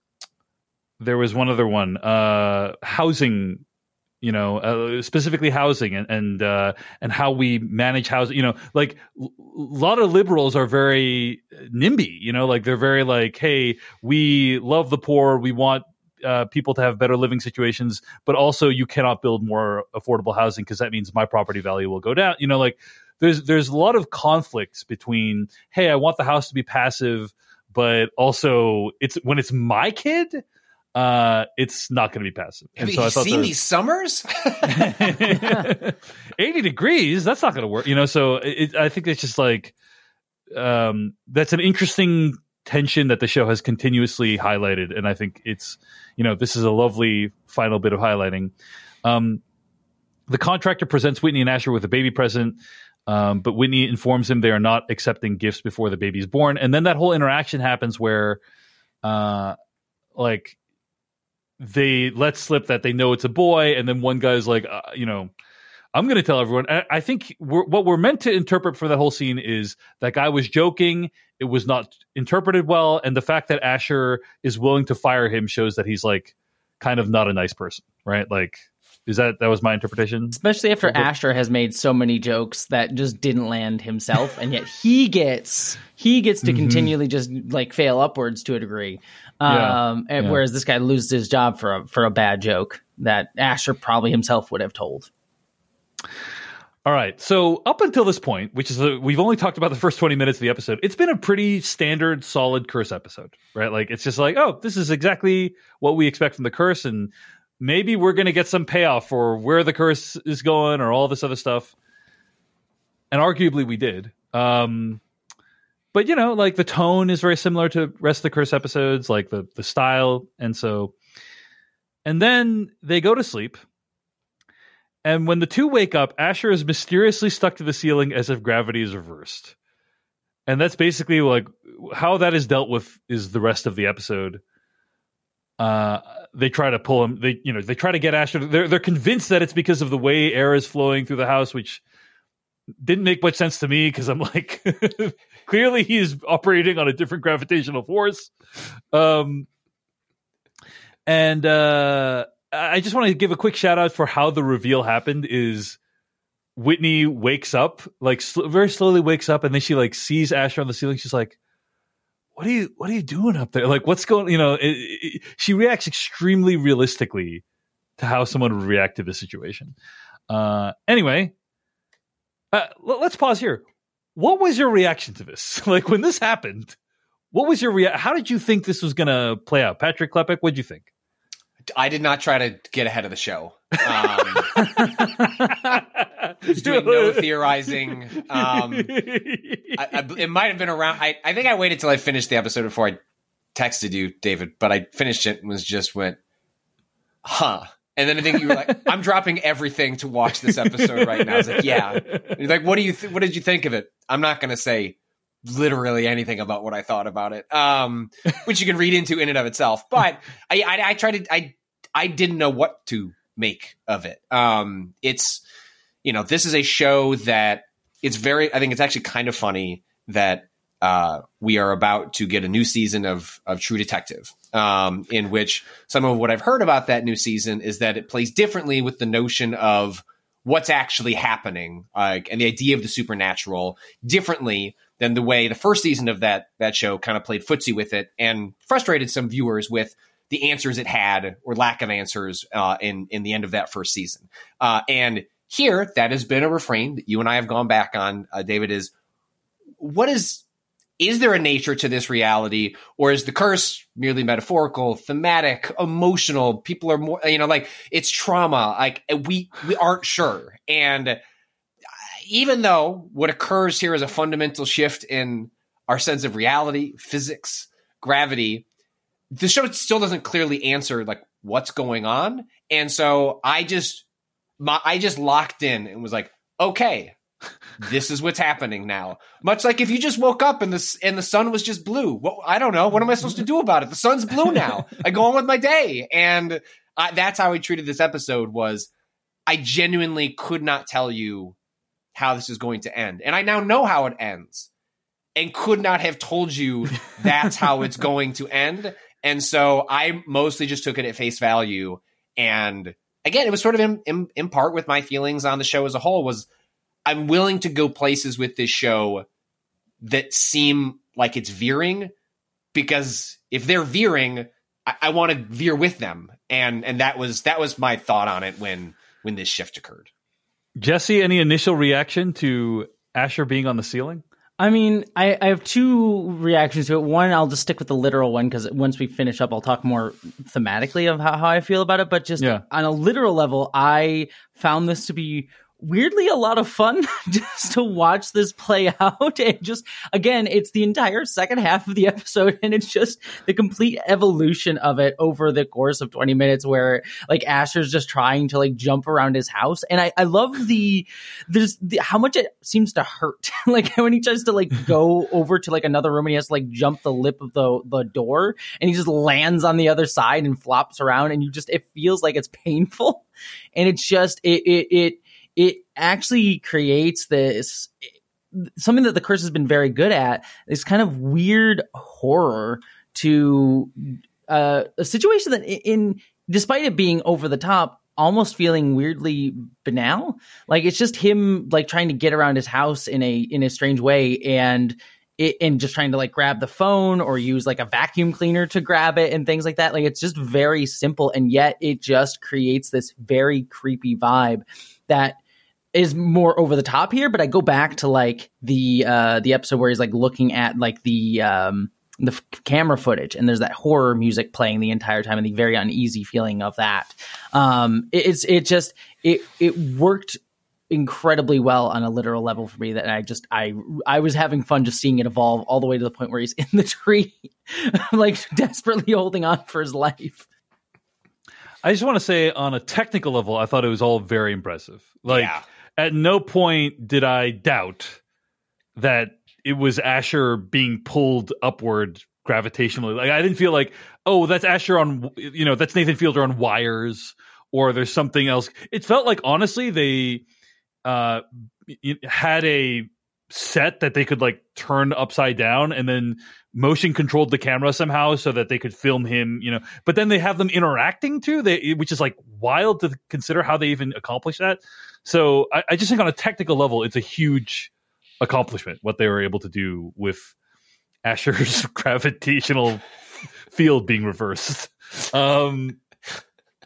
there was one other one, uh, housing you know, uh, specifically housing and and uh, and how we manage housing. You know, like a lot of liberals are very NIMBY. You know, like they're very like, hey, we love the poor, we want uh, people to have better living situations, but also you cannot build more affordable housing because that means my property value will go down. You know, like there's there's a lot of conflicts between, hey, I want the house to be passive, but also it's when it's my kid uh, it's not going to be passive. Have so you I thought seen these summers? 80 degrees, that's not going to work. You know, so it, I think it's just like, um, that's an interesting tension that the show has continuously highlighted. And I think it's, you know, this is a lovely final bit of highlighting. Um, the contractor presents Whitney and Asher with a baby present. Um, but Whitney informs him they are not accepting gifts before the baby is born. And then that whole interaction happens where, uh, like they let slip that they know it's a boy, and then one guy's like, uh, you know, I'm going to tell everyone. I, think we're, what we're meant to interpret for that whole scene is that guy was joking. It was not interpreted well, and the fact that Asher is willing to fire him shows that he's like kind of not a nice person, right? Like is that that was my interpretation? Especially after Asher has made so many jokes that just didn't land himself, and yet he gets he gets to mm-hmm. continually just like fail upwards to a degree. Um, yeah. Yeah. whereas this guy loses his job for a for a bad joke that Asher probably himself would have told. All right. So up until this point, which is we've only talked about the first 20 minutes of the episode, it's been a pretty standard, solid curse episode, right? Like it's just like, oh, this is exactly what we expect from the curse, and maybe we're going to get some payoff for where the curse is going or all this other stuff. And arguably we did. Um, but you know, like the tone is very similar to rest of the curse episodes, like the the style, and so and then they go to sleep And when the two wake up, Asher is mysteriously stuck to the ceiling as if gravity is reversed. And that's basically like how that is dealt with is the rest of the episode. Uh, they try to pull him. They, you know, they try to get Asher. They're they're convinced that it's because of the way air is flowing through the house, which didn't make much sense to me because I'm like, clearly he's operating on a different gravitational force. Um, and uh, I just want to give a quick shout out for how the reveal happened. Is Whitney wakes up like sl- very slowly wakes up, and then she like sees Asher on the ceiling. She's like, "What are you? What are you doing up there? Like, what's going? You know?" It, it, she reacts extremely realistically to how someone would react to this situation. Uh, anyway, uh, let's pause here. What was your reaction to this? like when this happened, what was your rea- How did you think this was going to play out? Patrick Klepek, what did you think? I did not try to get ahead of the show. Um, was doing no theorizing. Um, I, I, it might have been around. I, I think I waited till I finished the episode before I texted you, David. But I finished it and was just went, huh. And then I think you were like, "I'm dropping everything to watch this episode right now." I was like, "Yeah." Like, "What do you? Th- what did you think of it?" I'm not going to say literally anything about what I thought about it, um, which you can read into in and of itself. But I, I, I tried to. I I didn't know what to make of it. Um, it's you know this is a show that it's very. I think it's actually kind of funny that uh, we are about to get a new season of of True Detective, um, in which some of what I've heard about that new season is that it plays differently with the notion of what's actually happening, like and the idea of the supernatural differently than the way the first season of that that show kind of played footsie with it and frustrated some viewers with the answers it had or lack of answers uh, in in the end of that first season. Uh, and here, that has been a refrain that you and I have gone back on. Uh, David is what is is there a nature to this reality, or is the curse merely metaphorical, thematic, emotional? People are more, you know, like it's trauma. Like we we aren't sure, and uh, even though what occurs here is a fundamental shift in our sense of reality, physics, gravity, the show still doesn't clearly answer like what's going on. And so I just my I just locked in and was like, okay, this is what's happening now. Much like if you just woke up and the and the sun was just blue. Well, I don't know. What am I supposed to do about it? The sun's blue now. I go on with my day, and I, that's how we treated this episode. Was I genuinely could not tell you how this is going to end, and I now know how it ends, and could not have told you that's how it's going to end. And so I mostly just took it at face value. And again, it was sort of in, in, in, part with my feelings on the show as a whole was I'm willing to go places with this show that seem like it's veering because if they're veering, I, I want to veer with them. And, and that was, that was my thought on it when, when this shift occurred. Jessie, any initial reaction to Asher being on the ceiling? I mean, I, I have two reactions to it. One, I'll just stick with the literal one because once we finish up, I'll talk more thematically of how, how I feel about it. But just Yeah. on a literal level, I found this to be weirdly a lot of fun just to watch this play out. And just again it's the entire second half of the episode and it's just the complete evolution of it over the course of 20 minutes where like asher's just trying to like jump around his house. And i i love the there's the, how much it seems to hurt. Like when he tries to like go over to like another room and he has to like jump the lip of the the door and he just lands on the other side and flops around and you just it feels like it's painful. And it's just it it, it it actually creates this something that the curse has been very good at this kind of weird horror to uh, a situation that in despite it being over the top almost feeling weirdly banal. Like it's just him like trying to get around his house in a in a strange way and it, and just trying to like grab the phone or use like a vacuum cleaner to grab it and things like that. Like it's just very simple and yet it just creates this very creepy vibe that is more over the top here, but I go back to like the uh the episode where he's like looking at like the um the f- camera footage and there's that horror music playing the entire time and the very uneasy feeling of that. Um it, it's it just it it worked incredibly well on a literal level for me that I just I I was having fun just seeing it evolve all the way to the point where he's in the tree like desperately holding on for his life. I just want to say, on a technical level, I thought it was all very impressive. Like, Yeah. At no point did I doubt that it was Asher being pulled upward gravitationally. Like, I didn't feel like, oh, that's Asher on, you know, that's Nathan Fielder on wires, or there's something else. It felt like, honestly, they uh, had a set that they could like turn upside down and then motion controlled the camera somehow so that they could film him you know. But then they have them interacting too. They which is like wild to consider how they even accomplish that. So I, I just think on a technical level it's a huge accomplishment what they were able to do with asher's gravitational field being reversed. Um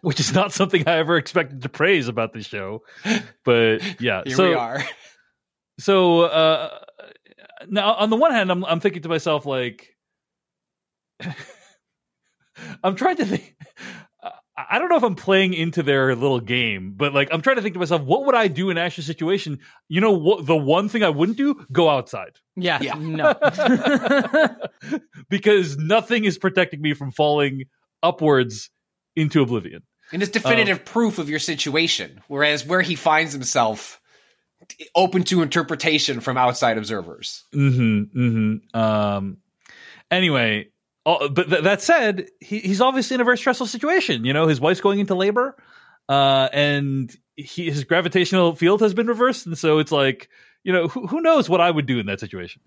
which is not something i ever expected to praise about this show. But yeah Here so we are. so uh now on the one hand i'm i'm thinking to myself like i'm trying to think I- I don't know if I'm playing into their little game, but like I'm trying to think to myself, what would I do in Ash's situation? You know, what the one thing I wouldn't do? Go outside, Yeah, Yeah. no. because nothing is protecting me from falling upwards into oblivion. And it's definitive Oh. proof of your situation. Whereas where he finds himself open to interpretation from outside observers. Mm-hmm. Mm-hmm. Um. Anyway, uh, but th- that said, he, he's obviously in a very stressful situation. You know, his wife's going into labor, uh, and he, his gravitational field has been reversed, and so it's like, you know, who, who knows what I would do in that situation.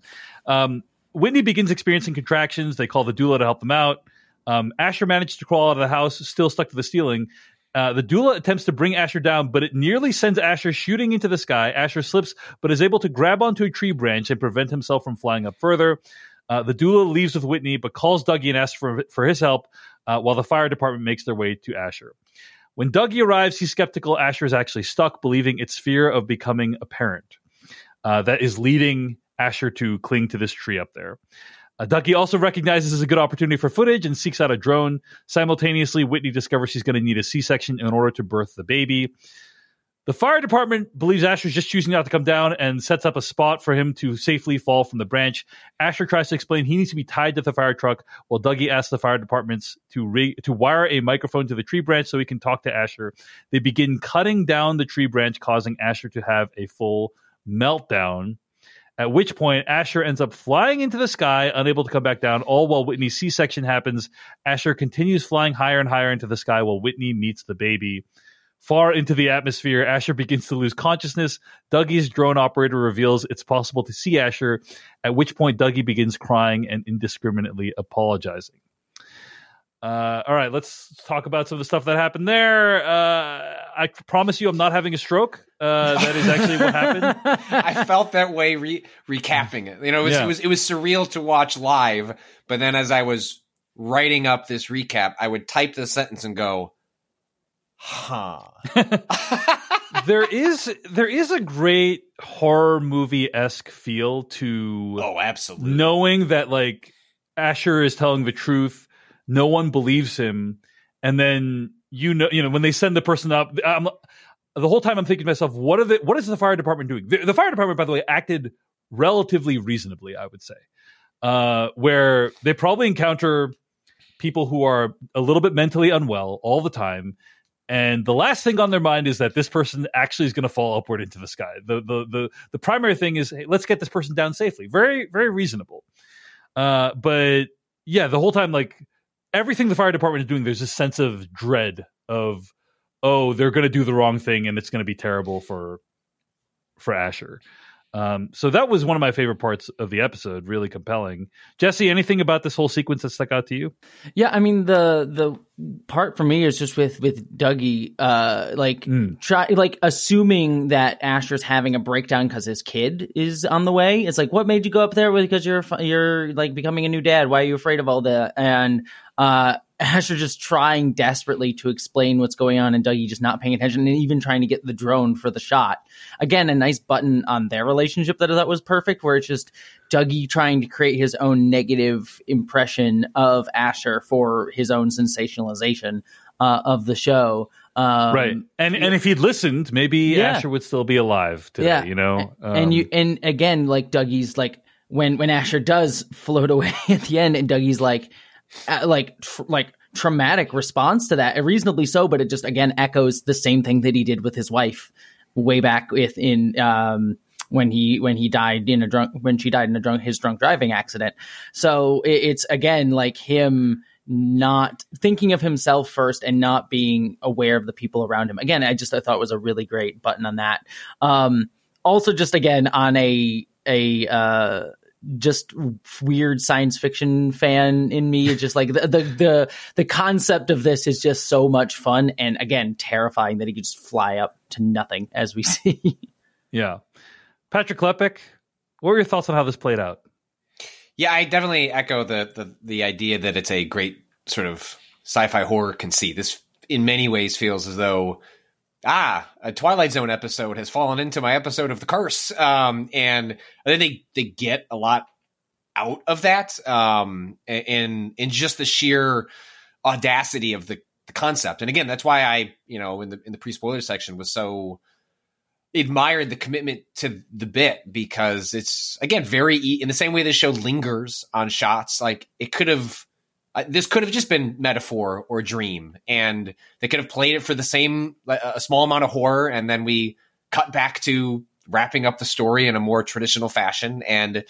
Um, Whitney begins experiencing contractions. They call the doula to help them out. Um, Asher manages to crawl out of the house, still stuck to the ceiling. Uh, the doula attempts to bring Asher down, but it nearly sends Asher shooting into the sky. Asher slips, but is able to grab onto a tree branch and prevent himself from flying up further. Uh, the doula leaves with Whitney, but calls Dougie and asks for, for his help uh, while the fire department makes their way to Asher. When Dougie arrives, he's skeptical Asher is actually stuck, believing it's fear of becoming a parent uh, that is leading Asher to cling to this tree up there. Uh, Dougie also recognizes this is a good opportunity for footage and seeks out a drone. Simultaneously, Whitney discovers she's going to need a C section in order to birth the baby. The fire department believes Asher's just choosing not to come down and sets up a spot for him to safely fall from the branch. Asher tries to explain he needs to be tied to the fire truck, while Dougie asks the fire departments to re- to wire a microphone to the tree branch so he can talk to Asher. They begin cutting down the tree branch, causing Asher to have a full meltdown. At which point, Asher ends up flying into the sky, unable to come back down, all while Whitney's C section happens. Asher continues flying higher and higher into the sky while Whitney meets the baby. Far into the atmosphere, Asher begins to lose consciousness. Dougie's drone operator reveals it's possible to see Asher, at which point Dougie begins crying and indiscriminately apologizing. Uh, all right, let's talk about some of the stuff that happened there. Uh, I promise you, I'm not having a stroke. Uh, that is actually what happened. I felt that way re- recapping it. You know, it was, Yeah. it was it was surreal to watch live, but then as I was writing up this recap, I would type the sentence and go, "Huh." there is there is a great horror movie esque feel to oh, absolutely. knowing that like Asher is telling the truth, no one believes him, and then you know you know when they send the person up, I'm, the whole time I'm thinking to myself, what are the what is the fire department doing? The, the fire department, by the way, acted relatively reasonably, I would say, uh, where they probably encounter people who are a little bit mentally unwell all the time. And the last thing on their mind is that this person actually is going to fall upward into the sky. The, the the the primary thing is, hey, let's get this person down safely. Very very reasonable. Uh, but yeah, the whole time, like everything the fire department is doing, there's a sense of dread of, oh, they're going to do the wrong thing, and it's going to be terrible for for Asher. Um, so that was one of my favorite parts of the episode. Really compelling. Jessie, anything about this whole sequence that stuck out to you? Yeah, I mean the the part for me is just with with Dougie, uh, like Mm. try like assuming that Asher's having a breakdown because his kid is on the way. It's like, what made you go up there? With because you're you're like becoming a new dad. Why are you afraid of all that? And uh, Asher just trying desperately to explain what's going on, and Dougie just not paying attention, and even trying to get the drone for the shot. Again, a nice button on their relationship that I thought was perfect, where it's just Dougie trying to create his own negative impression of Asher for his own sensationalization uh, of the show. Um, right. And and if he'd listened, maybe Yeah. Asher would still be alive today. Yeah. You know. and you Um, and again, like Dougie's like when when Asher does float away at the end, and Dougie's like, uh, like tr- like traumatic response to that, reasonably so, but it just again echoes the same thing that he did with his wife way back with in um, when he when he died in a drunk when she died in a drunk his drunk driving accident. So it, it's again like him not thinking of himself first and not being aware of the people around him. Again, I just I thought was a really great button on that. Um, also, just again on a a uh, just weird science fiction fan in me. It's just like the, the, the the concept of this is just so much fun and again terrifying that he could just fly up to nothing as we see. yeah, Patrick Klepek, what were your thoughts on how this played out? Yeah, I definitely echo the the the idea that it's a great sort of sci-fi horror conceit. This in many ways feels as though ah, a Twilight Zone episode has fallen into my episode of The Curse. Um, and I think they, they get a lot out of that. Um, and, in just the sheer audacity of the, the concept. And again, that's why I, you know, in the, in the pre spoiler section was so admired the commitment to the bit because it's again, very, in the same way the show lingers on shots, like it could have, uh, this could have just been metaphor or dream, and they could have played it for the same a small amount of horror, and then we cut back to wrapping up the story in a more traditional fashion, and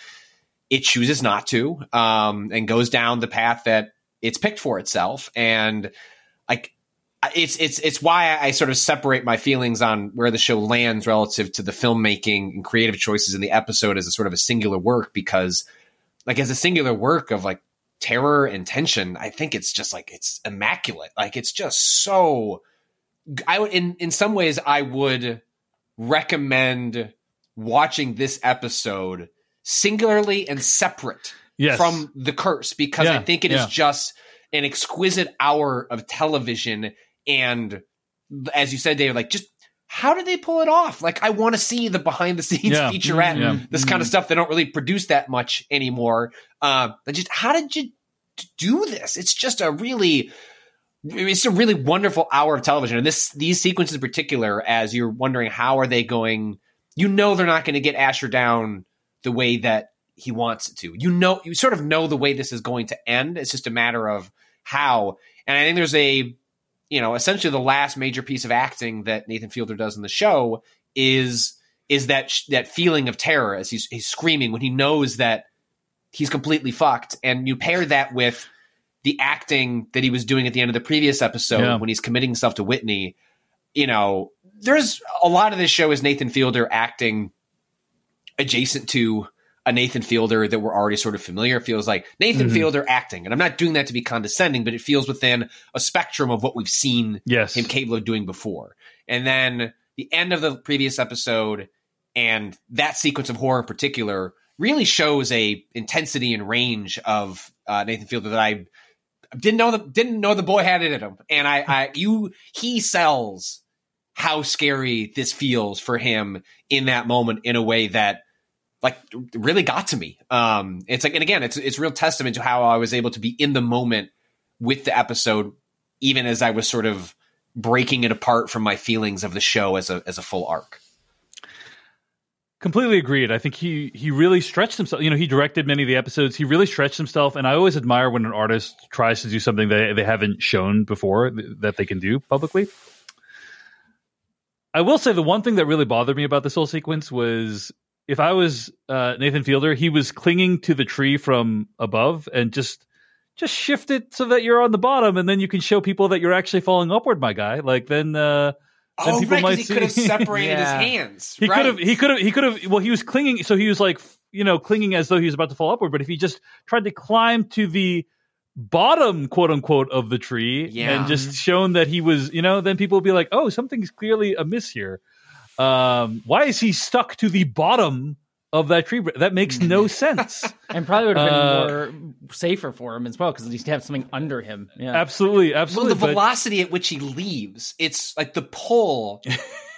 it chooses not to, um, and goes down the path that it's picked for itself, and it's it's it's why I sort of separate my feelings on where the show lands relative to the filmmaking and creative choices in the episode as a sort of a singular work because like as a singular work of like terror and tension, I think it's just like it's immaculate. Like it's just so. I would in in some ways I would recommend watching this episode singularly and separate yes. from the curse because yeah, I think it yeah. is just an exquisite hour of television and as you said, David, like just how did they pull it off? Like, I want to see the behind the scenes yeah, featurette, yeah, this mm-hmm. kind of stuff. They don't really produce that much anymore. Uh, but just how did you do this? It's just a really, it's a really wonderful hour of television. And this, these sequences in particular, as you're wondering how are they going, you know, they're not going to get Asher down the way that he wants it to. You know, you sort of know the way this is going to end. It's just a matter of how. And I think there's a you know, essentially the last major piece of acting that Nathan Fielder does in the show is is that that feeling of terror as he's he's screaming when he knows that he's completely fucked, and you pair that with the acting that he was doing at the end of the previous episode yeah. when he's committing himself to Whitney. You know, there's a lot of this show is Nathan Fielder acting adjacent to a Nathan Fielder that we're already sort of familiar. It feels like Nathan mm-hmm. Fielder acting. And I'm not doing that to be condescending, but it feels within a spectrum of what we've seen yes. him capable of doing before. And then the end of the previous episode and that sequence of horror in particular really shows a intensity and range of uh, Nathan Fielder that I didn't know the didn't know the boy had it in him. And I, I you he sells how scary this feels for him in that moment in a way that like really got to me. Um, it's like, and again, it's it's real testament to how I was able to be in the moment with the episode, even as I was sort of breaking it apart from my feelings of the show as a as a full arc. Completely agreed. I think he he really stretched himself. You know, he directed many of the episodes. He really stretched himself, and I always admire when an artist tries to do something they they haven't shown before that they can do publicly. I will say the one thing that really bothered me about this whole sequence was if I was uh, Nathan Fielder, he was clinging to the tree from above and just just shift it so that you're on the bottom, and then you can show people that you're actually falling upward, my guy. Like then. Uh, then oh, people right, might he see. could have separated yeah. his hands. He right. could have. He could have. He could have. Well, he was clinging, so he was like, you know, clinging as though he was about to fall upward. But if he just tried to climb to the bottom, quote unquote, of the tree yeah. and just shown that he was, you know, then people would be like, oh, something's clearly amiss here. Um, why is he stuck to the bottom of that tree? That makes no sense. and probably would have been uh, more safer for him as well because at least have something under him. Yeah, absolutely, absolutely. Well, the velocity at which he leaves, it's like the pull.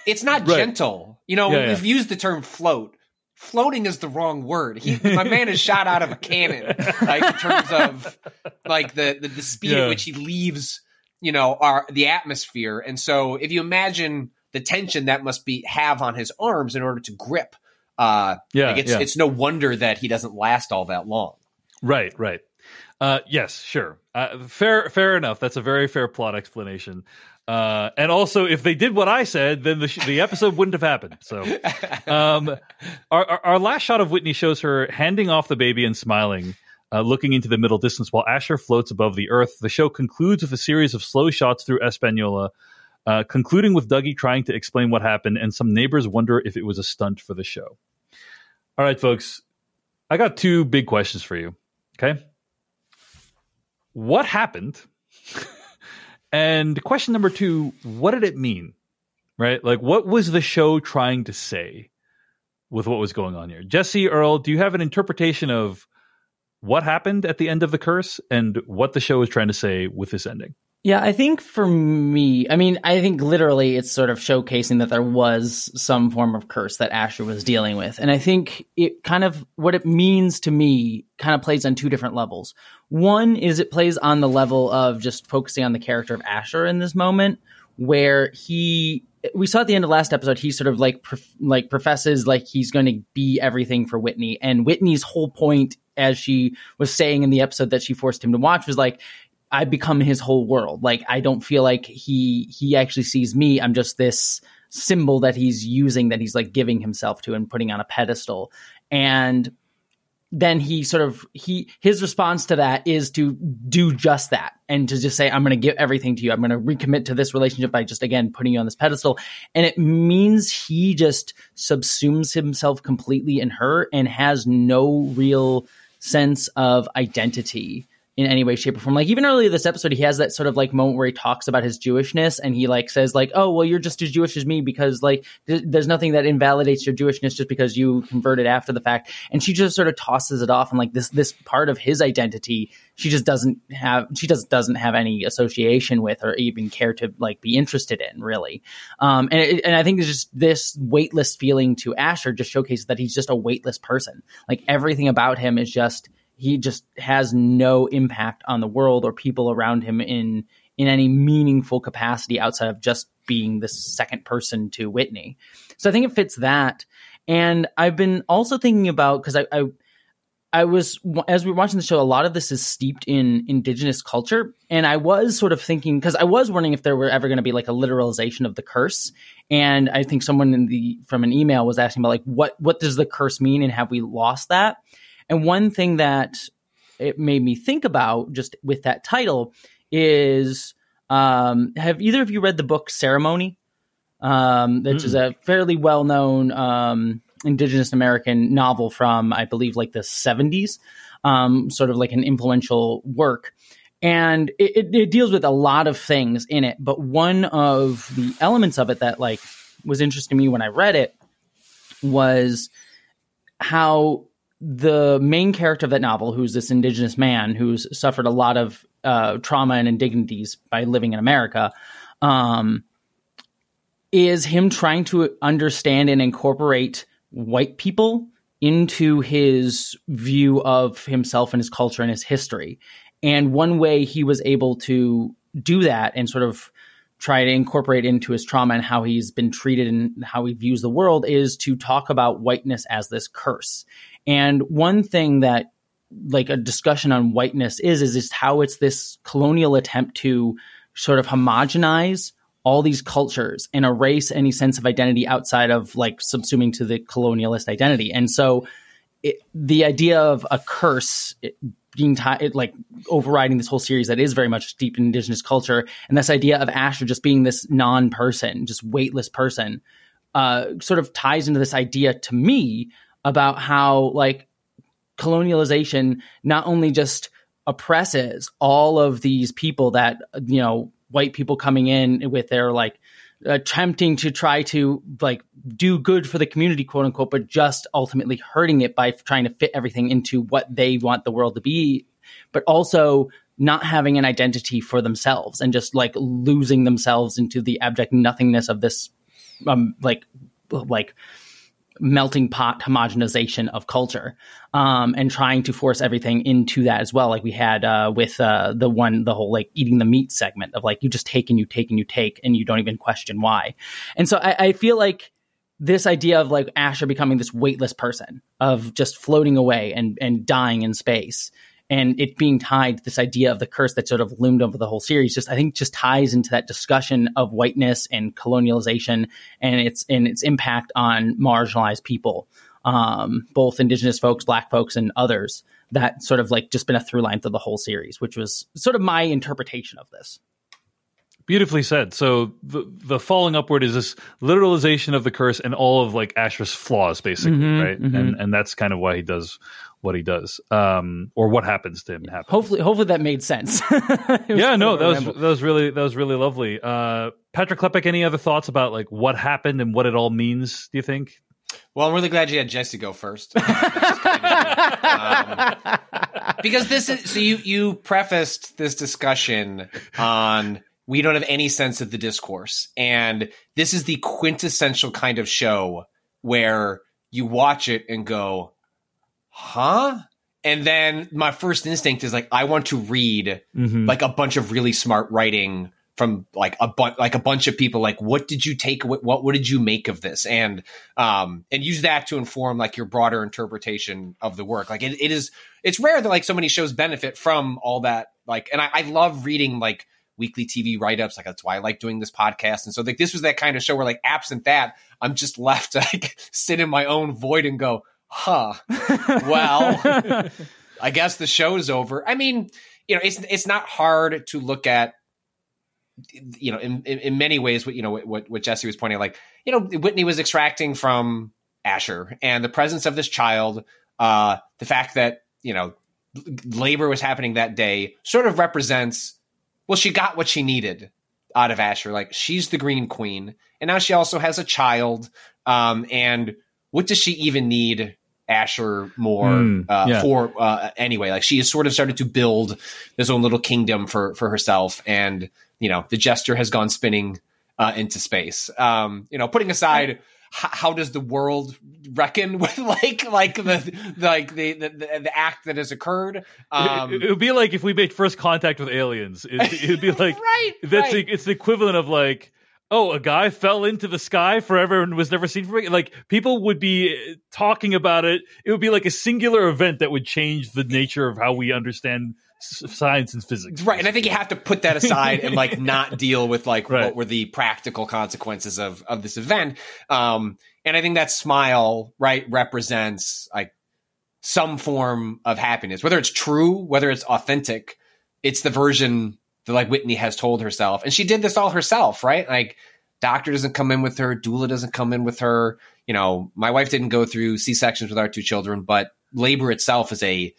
It's not right. gentle. You know, yeah, we've yeah. used the term float. Floating is the wrong word. He, my man is shot out of a cannon, like in terms of like the the, the speed yeah. at which he leaves. You know, our the atmosphere, and so if you imagine the tension that must be have on his arms in order to grip. Uh, yeah, like it's, yeah. it's no wonder that he doesn't last all that long. Right, right. Uh, yes, sure. Uh, fair, fair enough. That's a very fair plot explanation. Uh, and also, if they did what I said, then the sh- the episode wouldn't have happened. So, um, our, our, our last shot of Whitney shows her handing off the baby and smiling, uh, looking into the middle distance while Asher floats above the earth. The show concludes with a series of slow shots through Espanola, uh, concluding with Dougie trying to explain what happened, and some neighbors wonder if it was a stunt for the show. All right, folks, I got two big questions for you. Okay what happened? and question number two, what did it mean? Right? Like, what was the show trying to say with what was going on here? Jessie, Earl, do you have an interpretation of what happened at the end of the curse and what the show is trying to say with this ending? Yeah, I think for me, I mean, I think literally it's sort of showcasing that there was some form of curse that Asher was dealing with. And I think it kind of, what it means to me kind of plays on two different levels. One is it plays on the level of just focusing on the character of Asher in this moment, where he, we saw at the end of last episode, he sort of like, prof, like professes like he's going to be everything for Whitney. And Whitney's whole point as she was saying in the episode that she forced him to watch was like, I become his whole world. Like I don't feel like he he actually sees me. I'm just this symbol that he's using that he's like giving himself to and putting on a pedestal. And then he sort of he his response to that is to do just that and to just say i'm going to give everything to you i'm going to recommit to this relationship by just again putting you on this pedestal and it means he just subsumes himself completely in her and has no real sense of identity in any way, shape, or form. Like even earlier this episode, he has that sort of like moment where he talks about his Jewishness and he like says like, "Oh, well, you're just as Jewish as me because like th- there's nothing that invalidates your Jewishness just because you converted after the fact." And she just sort of tosses it off and like this this part of his identity she just doesn't have she just doesn't have any association with or even care to like be interested in really. Um, and it, and I think it's just this weightless feeling to Asher just showcases that he's just a weightless person. Like everything about him is just he just has no impact on the world or people around him in in any meaningful capacity outside of just being the second person to Whitney. So I think it fits that. And I've been also thinking about because I, I I was as we were watching the show, a lot of this is steeped in indigenous culture, and I was sort of thinking because I was wondering if there were ever going to be like a literalization of the curse, and I think someone in the from an email was asking about like what what does the curse mean, and have we lost that? And one thing that it made me think about just with that title is um, have either of you read the book Ceremony? Um, which mm. is a fairly well known um, Indigenous American novel from, I believe, like the 70s, um, sort of like an influential work. And it, it, it deals with a lot of things in it. But one of the elements of it that like was interesting to me when I read it was how the main character of that novel, who's this indigenous man who's suffered a lot of uh, trauma and indignities by living in America, um, is him trying to understand and incorporate white people into his view of himself and his culture and his history. And one way he was able to do that and sort of try to incorporate into his trauma and how he's been treated and how he views the world is to talk about whiteness as this curse. And one thing that like a discussion on whiteness is is just how it's this colonial attempt to sort of homogenize all these cultures and erase any sense of identity outside of like subsuming to the colonialist identity. And so it, the idea of a curse it, being tied, like overriding this whole series that is very much deep in indigenous culture, and this idea of Asher just being this non-person, just weightless person, uh, sort of ties into this idea to me about how like colonialization not only just oppresses all of these people that you know white people coming in with their like attempting to try to like do good for the community quote unquote but just ultimately hurting it by trying to fit everything into what they want the world to be but also not having an identity for themselves and just like losing themselves into the abject nothingness of this um like like melting pot homogenization of culture um, and trying to force everything into that as well. Like we had uh, with uh, the one the whole like eating the meat segment of like you just take and you take and you take and you don't even question why. And so I, I feel like this idea of like asher becoming this weightless person of just floating away and and dying in space and it being tied to this idea of the curse that sort of loomed over the whole series just i think just ties into that discussion of whiteness and colonialization and its and its impact on marginalized people um, both indigenous folks black folks and others that sort of like just been a through line through the whole series which was sort of my interpretation of this Beautifully said. So the the falling upward is this literalization of the curse and all of like Asher's flaws, basically, Mhm, right? mhm. And and that's kind of why he does what he does, um, or what happens to him happen. hopefully hopefully that made sense yeah, no, that was that was really that was really lovely. Uh, Patrick Klepek, any other thoughts about like what happened and what it all means? Do you think? Well, I'm really glad you had Jessie go first. Um, because this is so you you prefaced this discussion on we don't have any sense of the discourse and this is the quintessential kind of show where you watch it and go huh? And then my first instinct is like i want to read Mm-hmm. like a bunch of really smart writing from like a bu- like a bunch of people like what did you take what, what what did you make of this? And um and use that to inform like your broader interpretation of the work. Like it, it is it's rare that like so many shows benefit from all that like and I, I love reading like weekly TV write-ups. Like that's why I like doing this podcast. And so like this was that kind of show where like absent that I'm just left to like sit in my own void and go huh well I guess the show is over. I mean, you know, it's it's not hard to look at, you know, in, in, in many ways. What you know, what what Jessie was pointing out, like you know, Whitney was extracting from Asher and the presence of this child, uh, the fact that you know, labor was happening that day, sort of represents. Well, she got what she needed out of Asher. Like she's the Green Queen, and now she also has a child. Um, and what does she even need Asher more Mm, uh, yeah. for uh, anyway? Like she has sort of started to build this own little kingdom for for herself, and you know the jester has gone spinning uh, into space. Um, you know, putting aside. h- How does the world reckon with like like the like the the, the, act that has occurred? Um, it, it would be like if we made first contact with aliens. It, it'd be like right, that's right. the, it's the equivalent of like oh a guy fell into the sky forever and was never seen from like people would be uh, talking about it it would be like a singular event that would change the nature of how we understand science and physics Right, and I think you have to put that aside and like not deal with like Right. what were the practical consequences of of this event. Um, and I think that smile right represents like some form of happiness, whether it's true, whether it's authentic. It's the version that like Whitney has told herself, and she did this all herself, right? Like doctor doesn't come in with her, doula doesn't come in with her. You know, my wife didn't go through C sections with our two children, but labor itself is a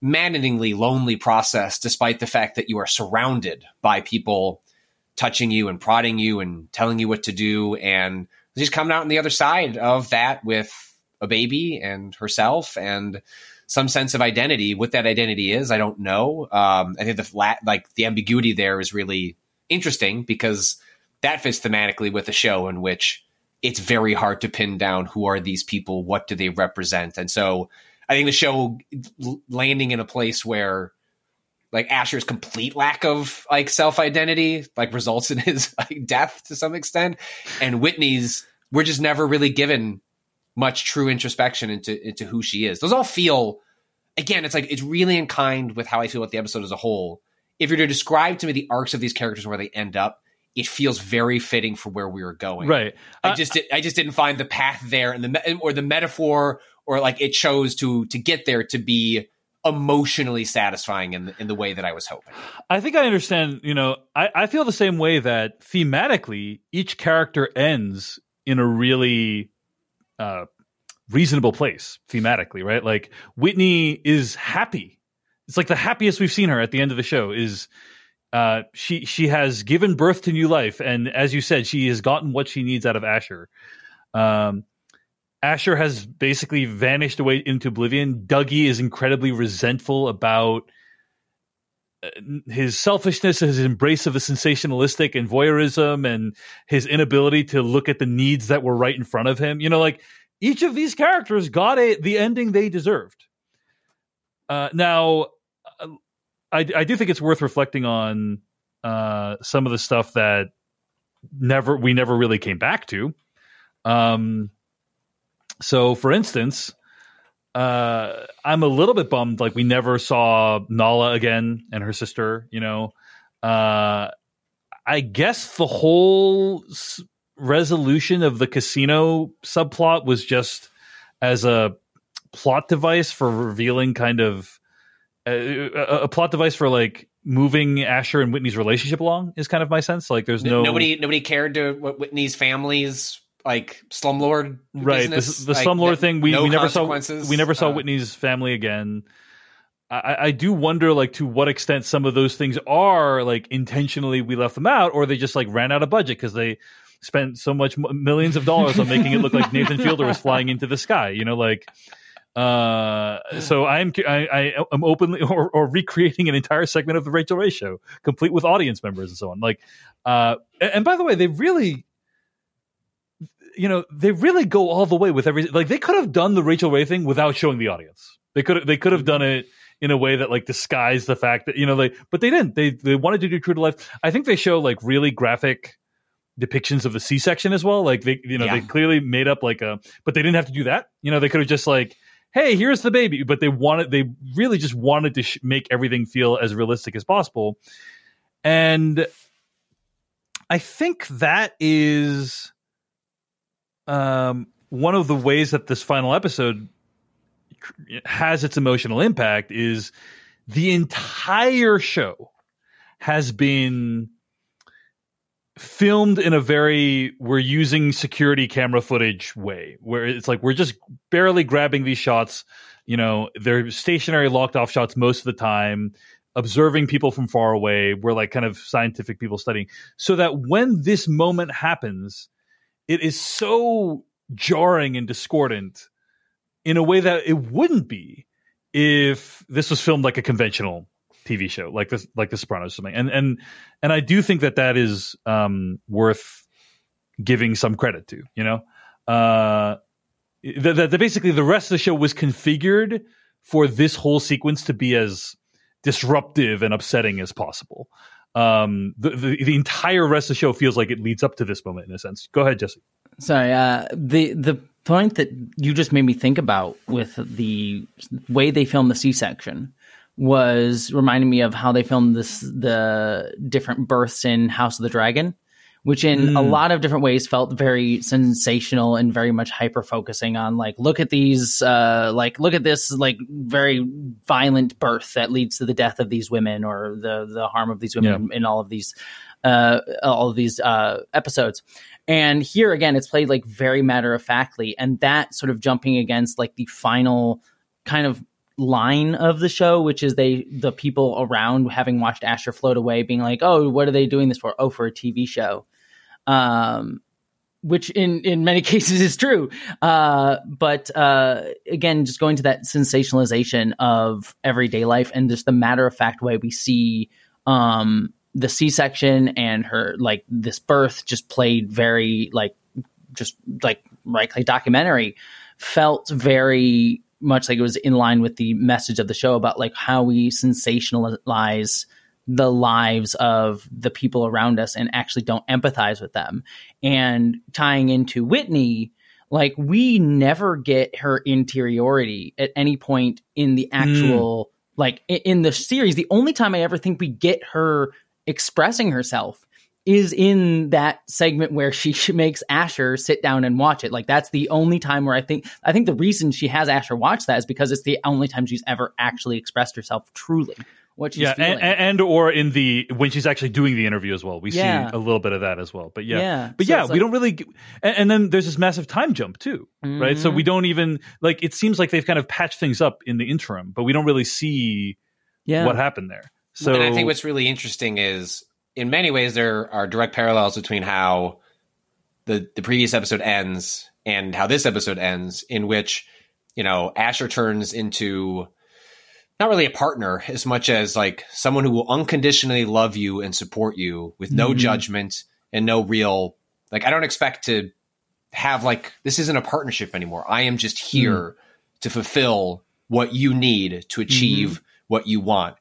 maddeningly lonely process, despite the fact that you are surrounded by people touching you and prodding you and telling you what to do. And she's coming out on the other side of that with a baby and herself and some sense of identity. What that identity is, I don't know. Um, I think the flat, like the ambiguity there is really interesting because that fits thematically with a show in which it's very hard to pin down who are these people, what do they represent, and so I think the show landing in a place where like Asher's complete lack of like self identity like results in his like death to some extent, and Whitney's we're just never really given much true introspection into into who she is. Those all feel again, it's like it's really in kind with how I feel about the episode as a whole. If you're to describe to me the arcs of these characters and where they end up, it feels very fitting for where we were going. right I Uh, just did, I just didn't find the path there and the or the metaphor or like it chose to to get there to be emotionally satisfying in the, in the way that I was hoping. I think I understand. You know, I, I feel the same way that thematically each character ends in a really uh, reasonable place thematically, right? Like Whitney is happy. It's like the happiest we've seen her at the end of the show. Is uh, she she has given birth to new life, and as you said, she has gotten what she needs out of Asher. Um, Asher has basically vanished away into oblivion. Dougie is incredibly resentful about his selfishness, his embrace of the sensationalistic and voyeurism, and his inability to look at the needs that were right in front of him. You know, like each of these characters got a the ending they deserved. Uh, now, uh, I, I do think it's worth reflecting on uh, some of the stuff that never we never really came back to. Um, so, for instance, uh, I'm a little bit bummed. Like we never saw Nala again and her sister. You know, uh, I guess the whole s- resolution of the casino subplot was just as a plot device for revealing kind of uh, a, a plot device for like moving Asher and Whitney's relationship along is kind of my sense. Like there's no nobody nobody cared to what Whitney's family's like slumlord right business, the, the like, slumlord thing we, no we never saw we never saw Uh, whitney's family again. I, I do wonder like to what extent some of those things are like intentionally we left them out or they just like ran out of budget because they spent so much millions of dollars on making it look like nathan fielder was flying into the sky you know like uh so i'm i, I am openly or, or recreating an entire segment of the Rachael Ray show complete with audience members and so on like uh and by the way they really you know they really go all the way with everything like they could have done the Rachael Ray thing without showing the audience. They could they could have mm-hmm. done it in a way that like disguised the fact that you know like but they didn't. They they wanted to do true to life. I think they show like really graphic depictions of the c-section as well. Like they you know Yeah. they clearly made up like a but they didn't have to do that. You know they could have just like hey here's the baby. But they wanted they really just wanted to sh- make everything feel as realistic as possible. And i think that is um one of the ways that this final episode has its emotional impact is the entire show has been filmed in a very we're using security camera footage way where it's like we're just barely grabbing these shots. You know they're stationary locked off shots most of the time observing people from far away. We're like kind of scientific people studying. So that when this moment happens it is so jarring and discordant in a way that it wouldn't be if this was filmed like a conventional TV show, like this, like The Sopranos, or something. And and and I do think that that is um, worth giving some credit to. You know, uh, that, basically the rest of the show was configured for this whole sequence to be as disruptive and upsetting as possible. Um, the, the the entire rest of the show feels like it leads up to this moment in a sense. Go ahead, Jessie. Sorry, uh, the the point that you just made me think about with the way they filmed the C section was reminding me of how they filmed this the different births in House of the Dragon, which in a lot of different ways felt very sensational and very much hyper focusing on like look at these uh like look at this like very violent birth that leads to the death of these women or the the harm of these women in all of these uh all of these uh episodes and here again, it's played like very matter of factly, and that sort of jumping against like the final kind of line of the show, which is they the people around having watched Asher float away, being like, "Oh, what are they doing this for? Oh, for a TV show." Um, which in in many cases is true. Uh, but uh, again, just going to that sensationalization of everyday life and just the matter of fact way we see um, the C section and her like this birth just played very like just like right like documentary felt very much like it was in line with the message of the show about like how we sensationalize the lives of the people around us and actually don't empathize with them. And tying into Whitney, like we never get her interiority at any point in the hmm. actual like in the series. The only time I ever think we get her expressing herself is in that segment where she sh- makes Asher sit down and watch it. Like that's the only time where I think I think the reason she has Asher watch that is because it's the only time she's ever actually expressed herself truly what she's yeah, feeling. and, and or in the when she's actually doing the interview as well. We Yeah. see a little bit of that as well. But yeah, Yeah, but so yeah, we like- don't really. g- And, and then there's this massive time jump too, right? So we mm-hmm. don't even like. It seems like they've kind of patched things up in the interim, but we don't really see yeah. what happened there. So and I think what's really interesting is, in many ways, there are direct parallels between how the the previous episode ends and how this episode ends, in which you know Asher turns into not really a partner as much as like someone who will unconditionally love you and support you with no Mhm. judgment and no real like I don't expect to have like this isn't a partnership anymore. I am just mm. here to fulfill what you need to achieve mm-hmm. what you want.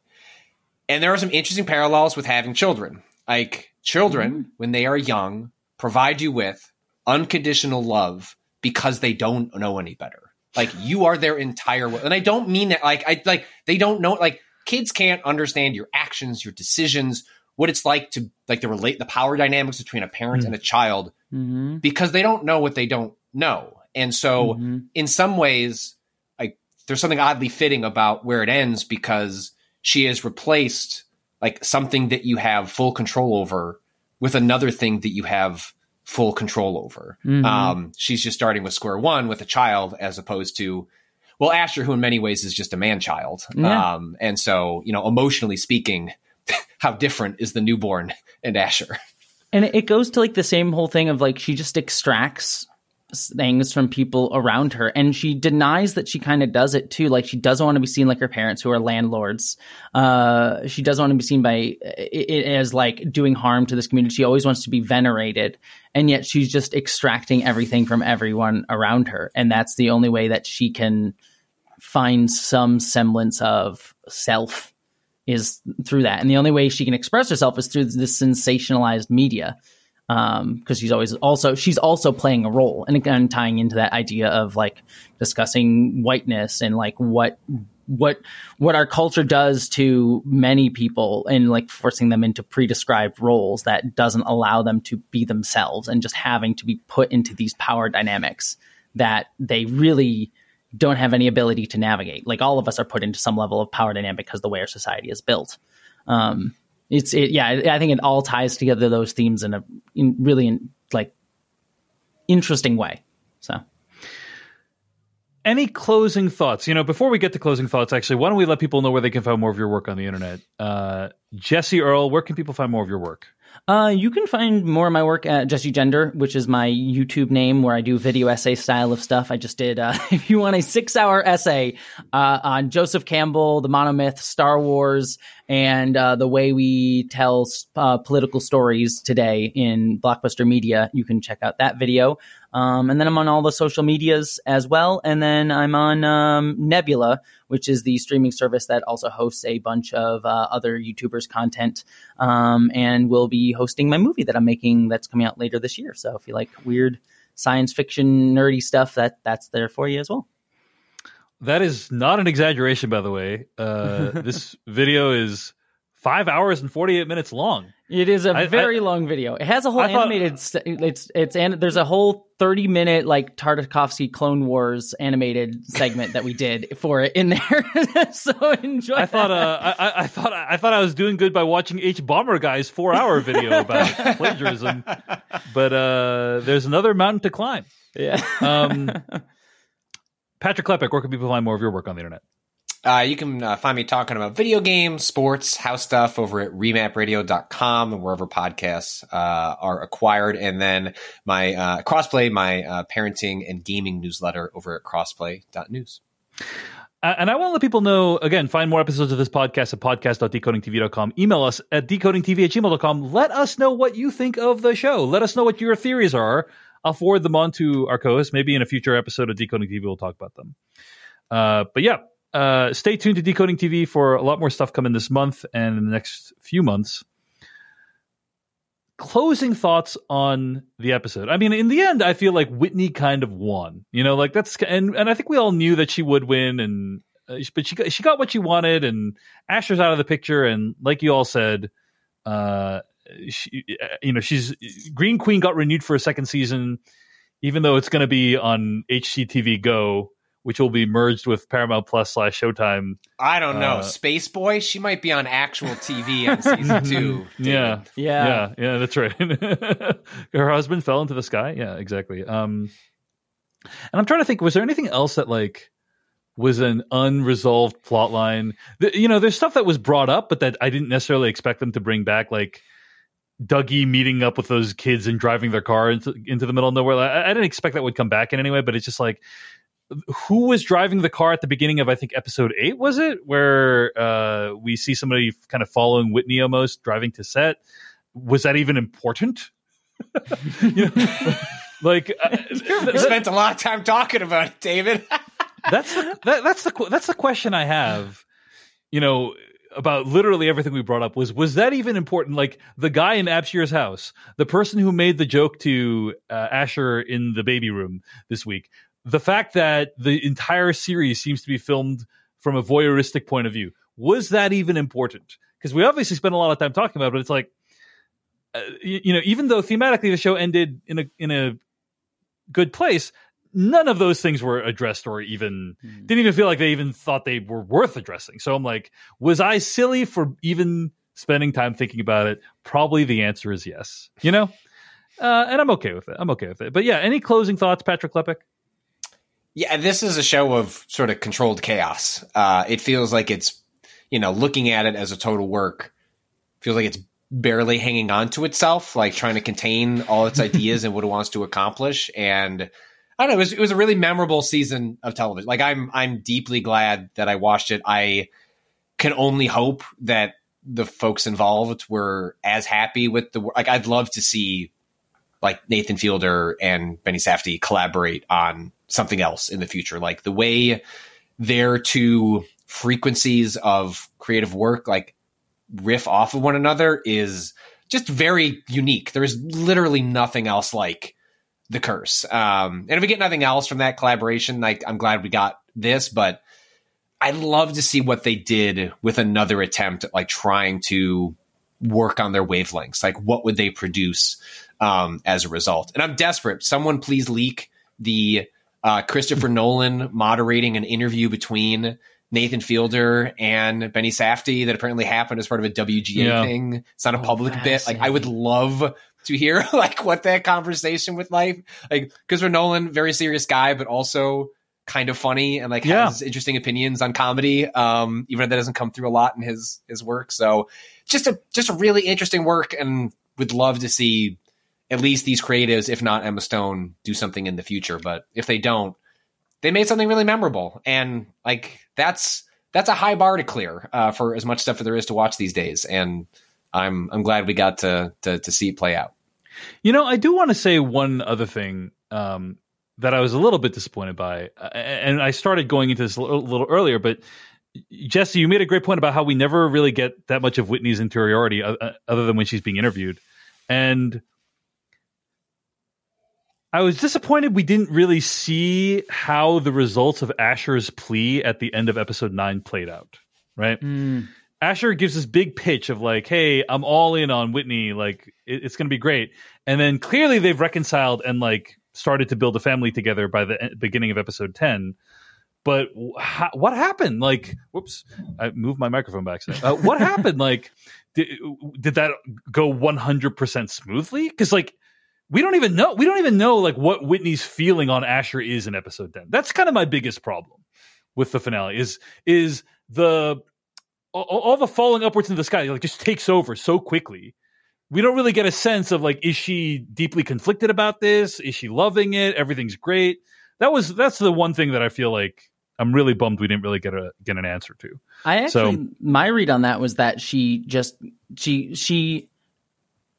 And there are some interesting parallels with having children. Like children, mm-hmm. when they are young, provide you with unconditional love because they don't know any better. Like you are their entire world. And I don't mean that like I like they don't know like kids can't understand your actions, your decisions, what it's like to like the relate the power dynamics between a parent Mm. and a child Mm-hmm. because they don't know what they don't know. And so Mm-hmm. in some ways, like there's something oddly fitting about where it ends because she has replaced like something that you have full control over with another thing that you have full control over. Mhm. Um, she's just starting with square one with a child as opposed to, well, Asher, who in many ways is just a man child. Yeah. Um, and so, you know, emotionally speaking, how different is the newborn and Asher? And it goes to like the same whole thing of like she just extracts things from people around her. And she denies that she kind of does it too. Like she doesn't want to be seen like her parents who are landlords. Uh she doesn't want to be seen by i- i- as like doing harm to this community. She always wants to be venerated. And yet she's just extracting everything from everyone around her. And that's the only way that she can find some semblance of self is through that. And the only way she can express herself is through this sensationalized media. Um, because she's always also she's also playing a role and again tying into that idea of like discussing whiteness and like what what what our culture does to many people and like forcing them into pre-described roles that doesn't allow them to be themselves and just having to be put into these power dynamics that they really don't have any ability to navigate. Like all of us are put into some level of power dynamic because the way our society is built. Um, it's it, yeah. I think it all ties together those themes in a in really in, like interesting way. So Any closing thoughts? You know, before we get to closing thoughts, actually, why don't we let people know where they can find more of your work on the internet? Uh, Jessie Earl, where can people find more of your work? Uh, you can find more of my work at Jessie Gender, which is my YouTube name where I do video essay style of stuff. I just did, uh, if you want a six hour essay uh, on Joseph Campbell, the monomyth, Star Wars, and uh, the way we tell uh, political stories today in blockbuster media, you can check out that video. Um, and then I'm on all the social medias as well. And then I'm on um, Nebula, which is the streaming service that also hosts a bunch of uh, other YouTubers' content. Um, and will be hosting my movie that I'm making that's coming out later this year. So if you like weird science fiction, nerdy stuff, that that's there for you as well. That is not an exaggeration, by the way. Uh, this video is five hours and 48 minutes long. It is a I- very I- long video. It has a whole I animated. st- it's it's and there's a whole thirty minute like Tartakovsky Clone Wars animated segment that we did for it in there. so enjoy. I thought, uh, I, I- I thought, I thought I was doing good by watching hbomberguy's four-hour video about plagiarism, but uh, there's another mountain to climb. yeah. Um, Patrick Klepek, where can people find more of your work on the internet? Uh, you can uh, find me talking about video games, sports, house stuff over at remapradio.com and wherever podcasts uh, are acquired. And then my uh, crossplay, my uh, parenting and gaming newsletter over at crossplay.news. Uh, and I want to let people know again, find more episodes of this podcast at podcast.decodingtv.com. Email us at decodingtv at gmail.com. Let us know what you think of the show. Let us know what your theories are. I'll forward them on to our co host. Maybe in a future episode of Decoding TV, we'll talk about them. Uh, but yeah, uh, stay tuned to Decoding TV for a lot more stuff coming this month and in the next few months. Closing thoughts on the episode. I mean, in the end, I feel like Whitney kind of won. You know, like that's and and I think we all knew that she would win, and uh, but she got, she got what she wanted, and Asher's out of the picture, and like you all said, uh, she, uh, you know, she's Green Queen got renewed for a second season, even though it's going to be on HGTV Go, which will be merged with Paramount Plus slash Showtime. I don't know. Uh, Space Boy, she might be on actual TV on season two. Yeah, Yeah. yeah, yeah. That's right. Her husband fell into the sky. Yeah, exactly. Um, and I'm trying to think. Was there anything else that like was an unresolved plot line? Th- You know, there's stuff that was brought up, but that I didn't necessarily expect them to bring back, like. Dougie meeting up with those kids and driving their car into, into the middle of nowhere. I, I didn't expect that would come back in any way, but it's just like, who was driving the car at the beginning of I think episode eight was it where uh, we see somebody kind of following Whitney almost driving to set? Was that even important? You know, like uh, We spent a lot of time talking about it, David. that's the, that, that's the that's the question I have. You know about literally everything we brought up was was that even important? Like the guy in Abshir's house, the person who made the joke to uh, Asher in the baby room this week. the fact that the entire series seems to be filmed from a voyeuristic point of view was that even important? Because we obviously spent a lot of time talking about it, but it's like, uh, you, you know, even though thematically the show ended in a in a good place, none of those things were addressed or even Hmm. didn't even feel like they even thought they were worth addressing. So I'm like, was I silly for even spending time thinking about it? Probably the answer is yes. You know, uh, and I'm okay with it. I'm okay with it. But yeah, any closing thoughts, Patrick Klepek? Yeah, this is a show of sort of controlled chaos. Uh, it feels like it's, you know, looking at it as a total work, feels like it's barely hanging on to itself, like trying to contain all its ideas and what it wants to accomplish. And I don't know, it was, it was a really memorable season of television. Like I'm, I'm deeply glad that I watched it. I can only hope that the folks involved were as happy with the like. I'd love to see like Nathan Fielder and Benny Safdie collaborate on something else in the future. Like the way their two frequencies of creative work like riff off of one another is just very unique. There is literally nothing else like the curse. Um, and if we get nothing else from that collaboration, like I'm glad we got this, but I'd love to see what they did with another attempt at like trying to work on their wavelengths. Like what would they produce um, as a result? And I'm desperate. Someone please leak the uh, Christopher Nolan moderating an interview between Nathan Fielder and Benny Safdie that apparently happened as part of a WGA Yeah. thing. It's not a Oh, public bit. Like I would love to hear like what that conversation with life like Christopher Nolan, very serious guy, but also kind of funny and like Yeah. has interesting opinions on comedy. Um, even though that doesn't come through a lot in his his work. So just a just a really interesting work and would love to see at least these creatives, if not Emma Stone, do something in the future. But if they don't, they made something really memorable. And like that's that's a high bar to clear uh, for as much stuff as there is to watch these days. And I'm I'm glad we got to to, to see it play out. You know, I do want to say one other thing um, that I was a little bit disappointed by, uh, and I started going into this a little, earlier. But Jessie, you made a great point about how we never really get that much of Whitney's interiority, uh, uh, other than when she's being interviewed, and I was disappointed we didn't really see how the results of Asher's plea at the end of episode nine played out. Right. Mm. Asher gives this big pitch of like, "Hey, I'm all in on Whitney. Like, it, it's going to be great." And then clearly they've reconciled and like started to build a family together by the beginning of episode ten. But wh- what happened? Like, whoops, I moved my microphone back. Uh, what happened? Like, did, did that go 100 percent smoothly? Because like. We don't even know. We don't even know like what Whitney's feeling on Asher is in episode ten. That's kind of my biggest problem with the finale. Is is the all, all the falling upwards into the sky like just takes over so quickly. We don't really get a sense of like is she deeply conflicted about this? Is she loving it? Everything's great. That was that's the one thing that I feel like I'm really bummed we didn't really get a get an answer to. I actually, So- my read on that was that she just she she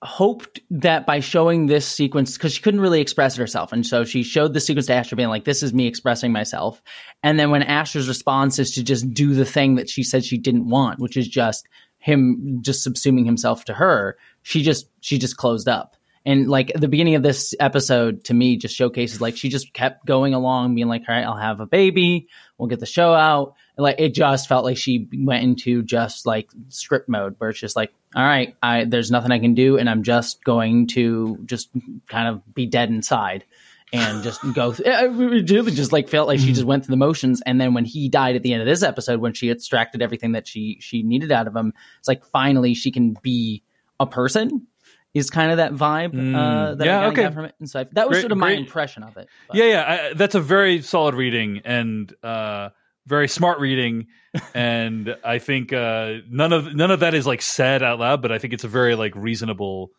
hoped that by showing this sequence because she couldn't really express it herself, and so she showed the sequence to Asher, being like, "This is me expressing myself." And then when Asher's response is to just do the thing that she said she didn't want, which is just him just subsuming himself to her, she just she just closed up. And like the beginning of this episode to me just showcases like she just kept going along, being like, "All right, I'll have a baby, we'll get the show out." And, like it just felt like she went into just like script mode, where it's just like, "All right, I there's nothing I can do, and I'm just going to just kind of be dead inside." And just go. Th- it really just like felt like she just went through the motions. And then when he died at the end of this episode, when she extracted everything that she she needed out of him, it's like finally she can be a person is kind of that vibe uh, that Yeah, I okay. got from it. And so I, that was Great- sort of my great. impression of it. But- Yeah, yeah, I, that's a very solid reading and uh, very smart reading, and I think uh, none of none of that is like said out loud, but I think it's a very like reasonable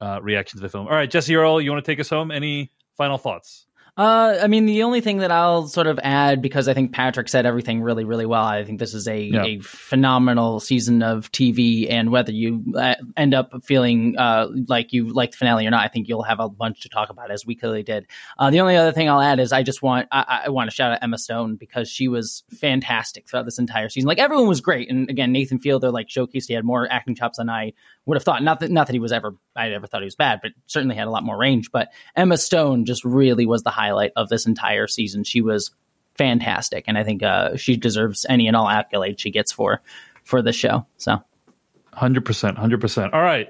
uh, reaction to the film. All right, Jessie Earl, you want to take us home? Any final thoughts? Uh, I mean, the only thing that I'll sort of add, because I think Patrick said everything really, really well. I think this is a, Yeah. a phenomenal season of TV, and whether you uh, end up feeling uh, like you like the finale or not, I think you'll have a bunch to talk about, as we clearly did. Uh, the only other thing I'll add is I just want I, I want to shout out Emma Stone because she was fantastic throughout this entire season. Like everyone was great, and again, Nathan Fielder like showcased he had more acting chops than I would have thought. Not that not that he was ever I ever thought he was bad, but certainly had a lot more range. But Emma Stone just really was the highlight of this entire season. She was fantastic, and I think uh, she deserves any and all accolades she gets for for the show. So, hundred percent, hundred percent. All right.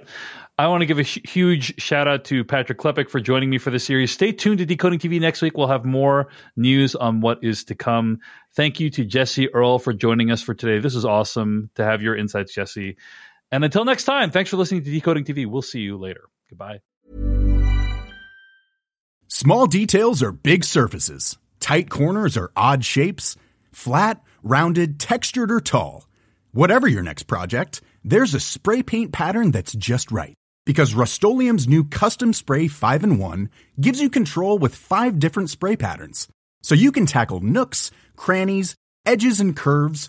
I want to give a huge shout out to Patrick Klepek for joining me for the series. Stay tuned to Decoding TV next week. We'll have more news on what is to come. Thank you to Jessie Earl for joining us for today. This is awesome to have your insights, Jessie. And until next time, thanks for listening to Decoding TV. We'll see you later. Goodbye. Small details are big surfaces, tight corners are odd shapes, flat, rounded, textured, or tall. Whatever your next project, there's a spray paint pattern that's just right because Rust-Oleum's new Custom Spray 5 and 1 gives you control with five different spray patterns. So you can tackle nooks, crannies, edges, and curves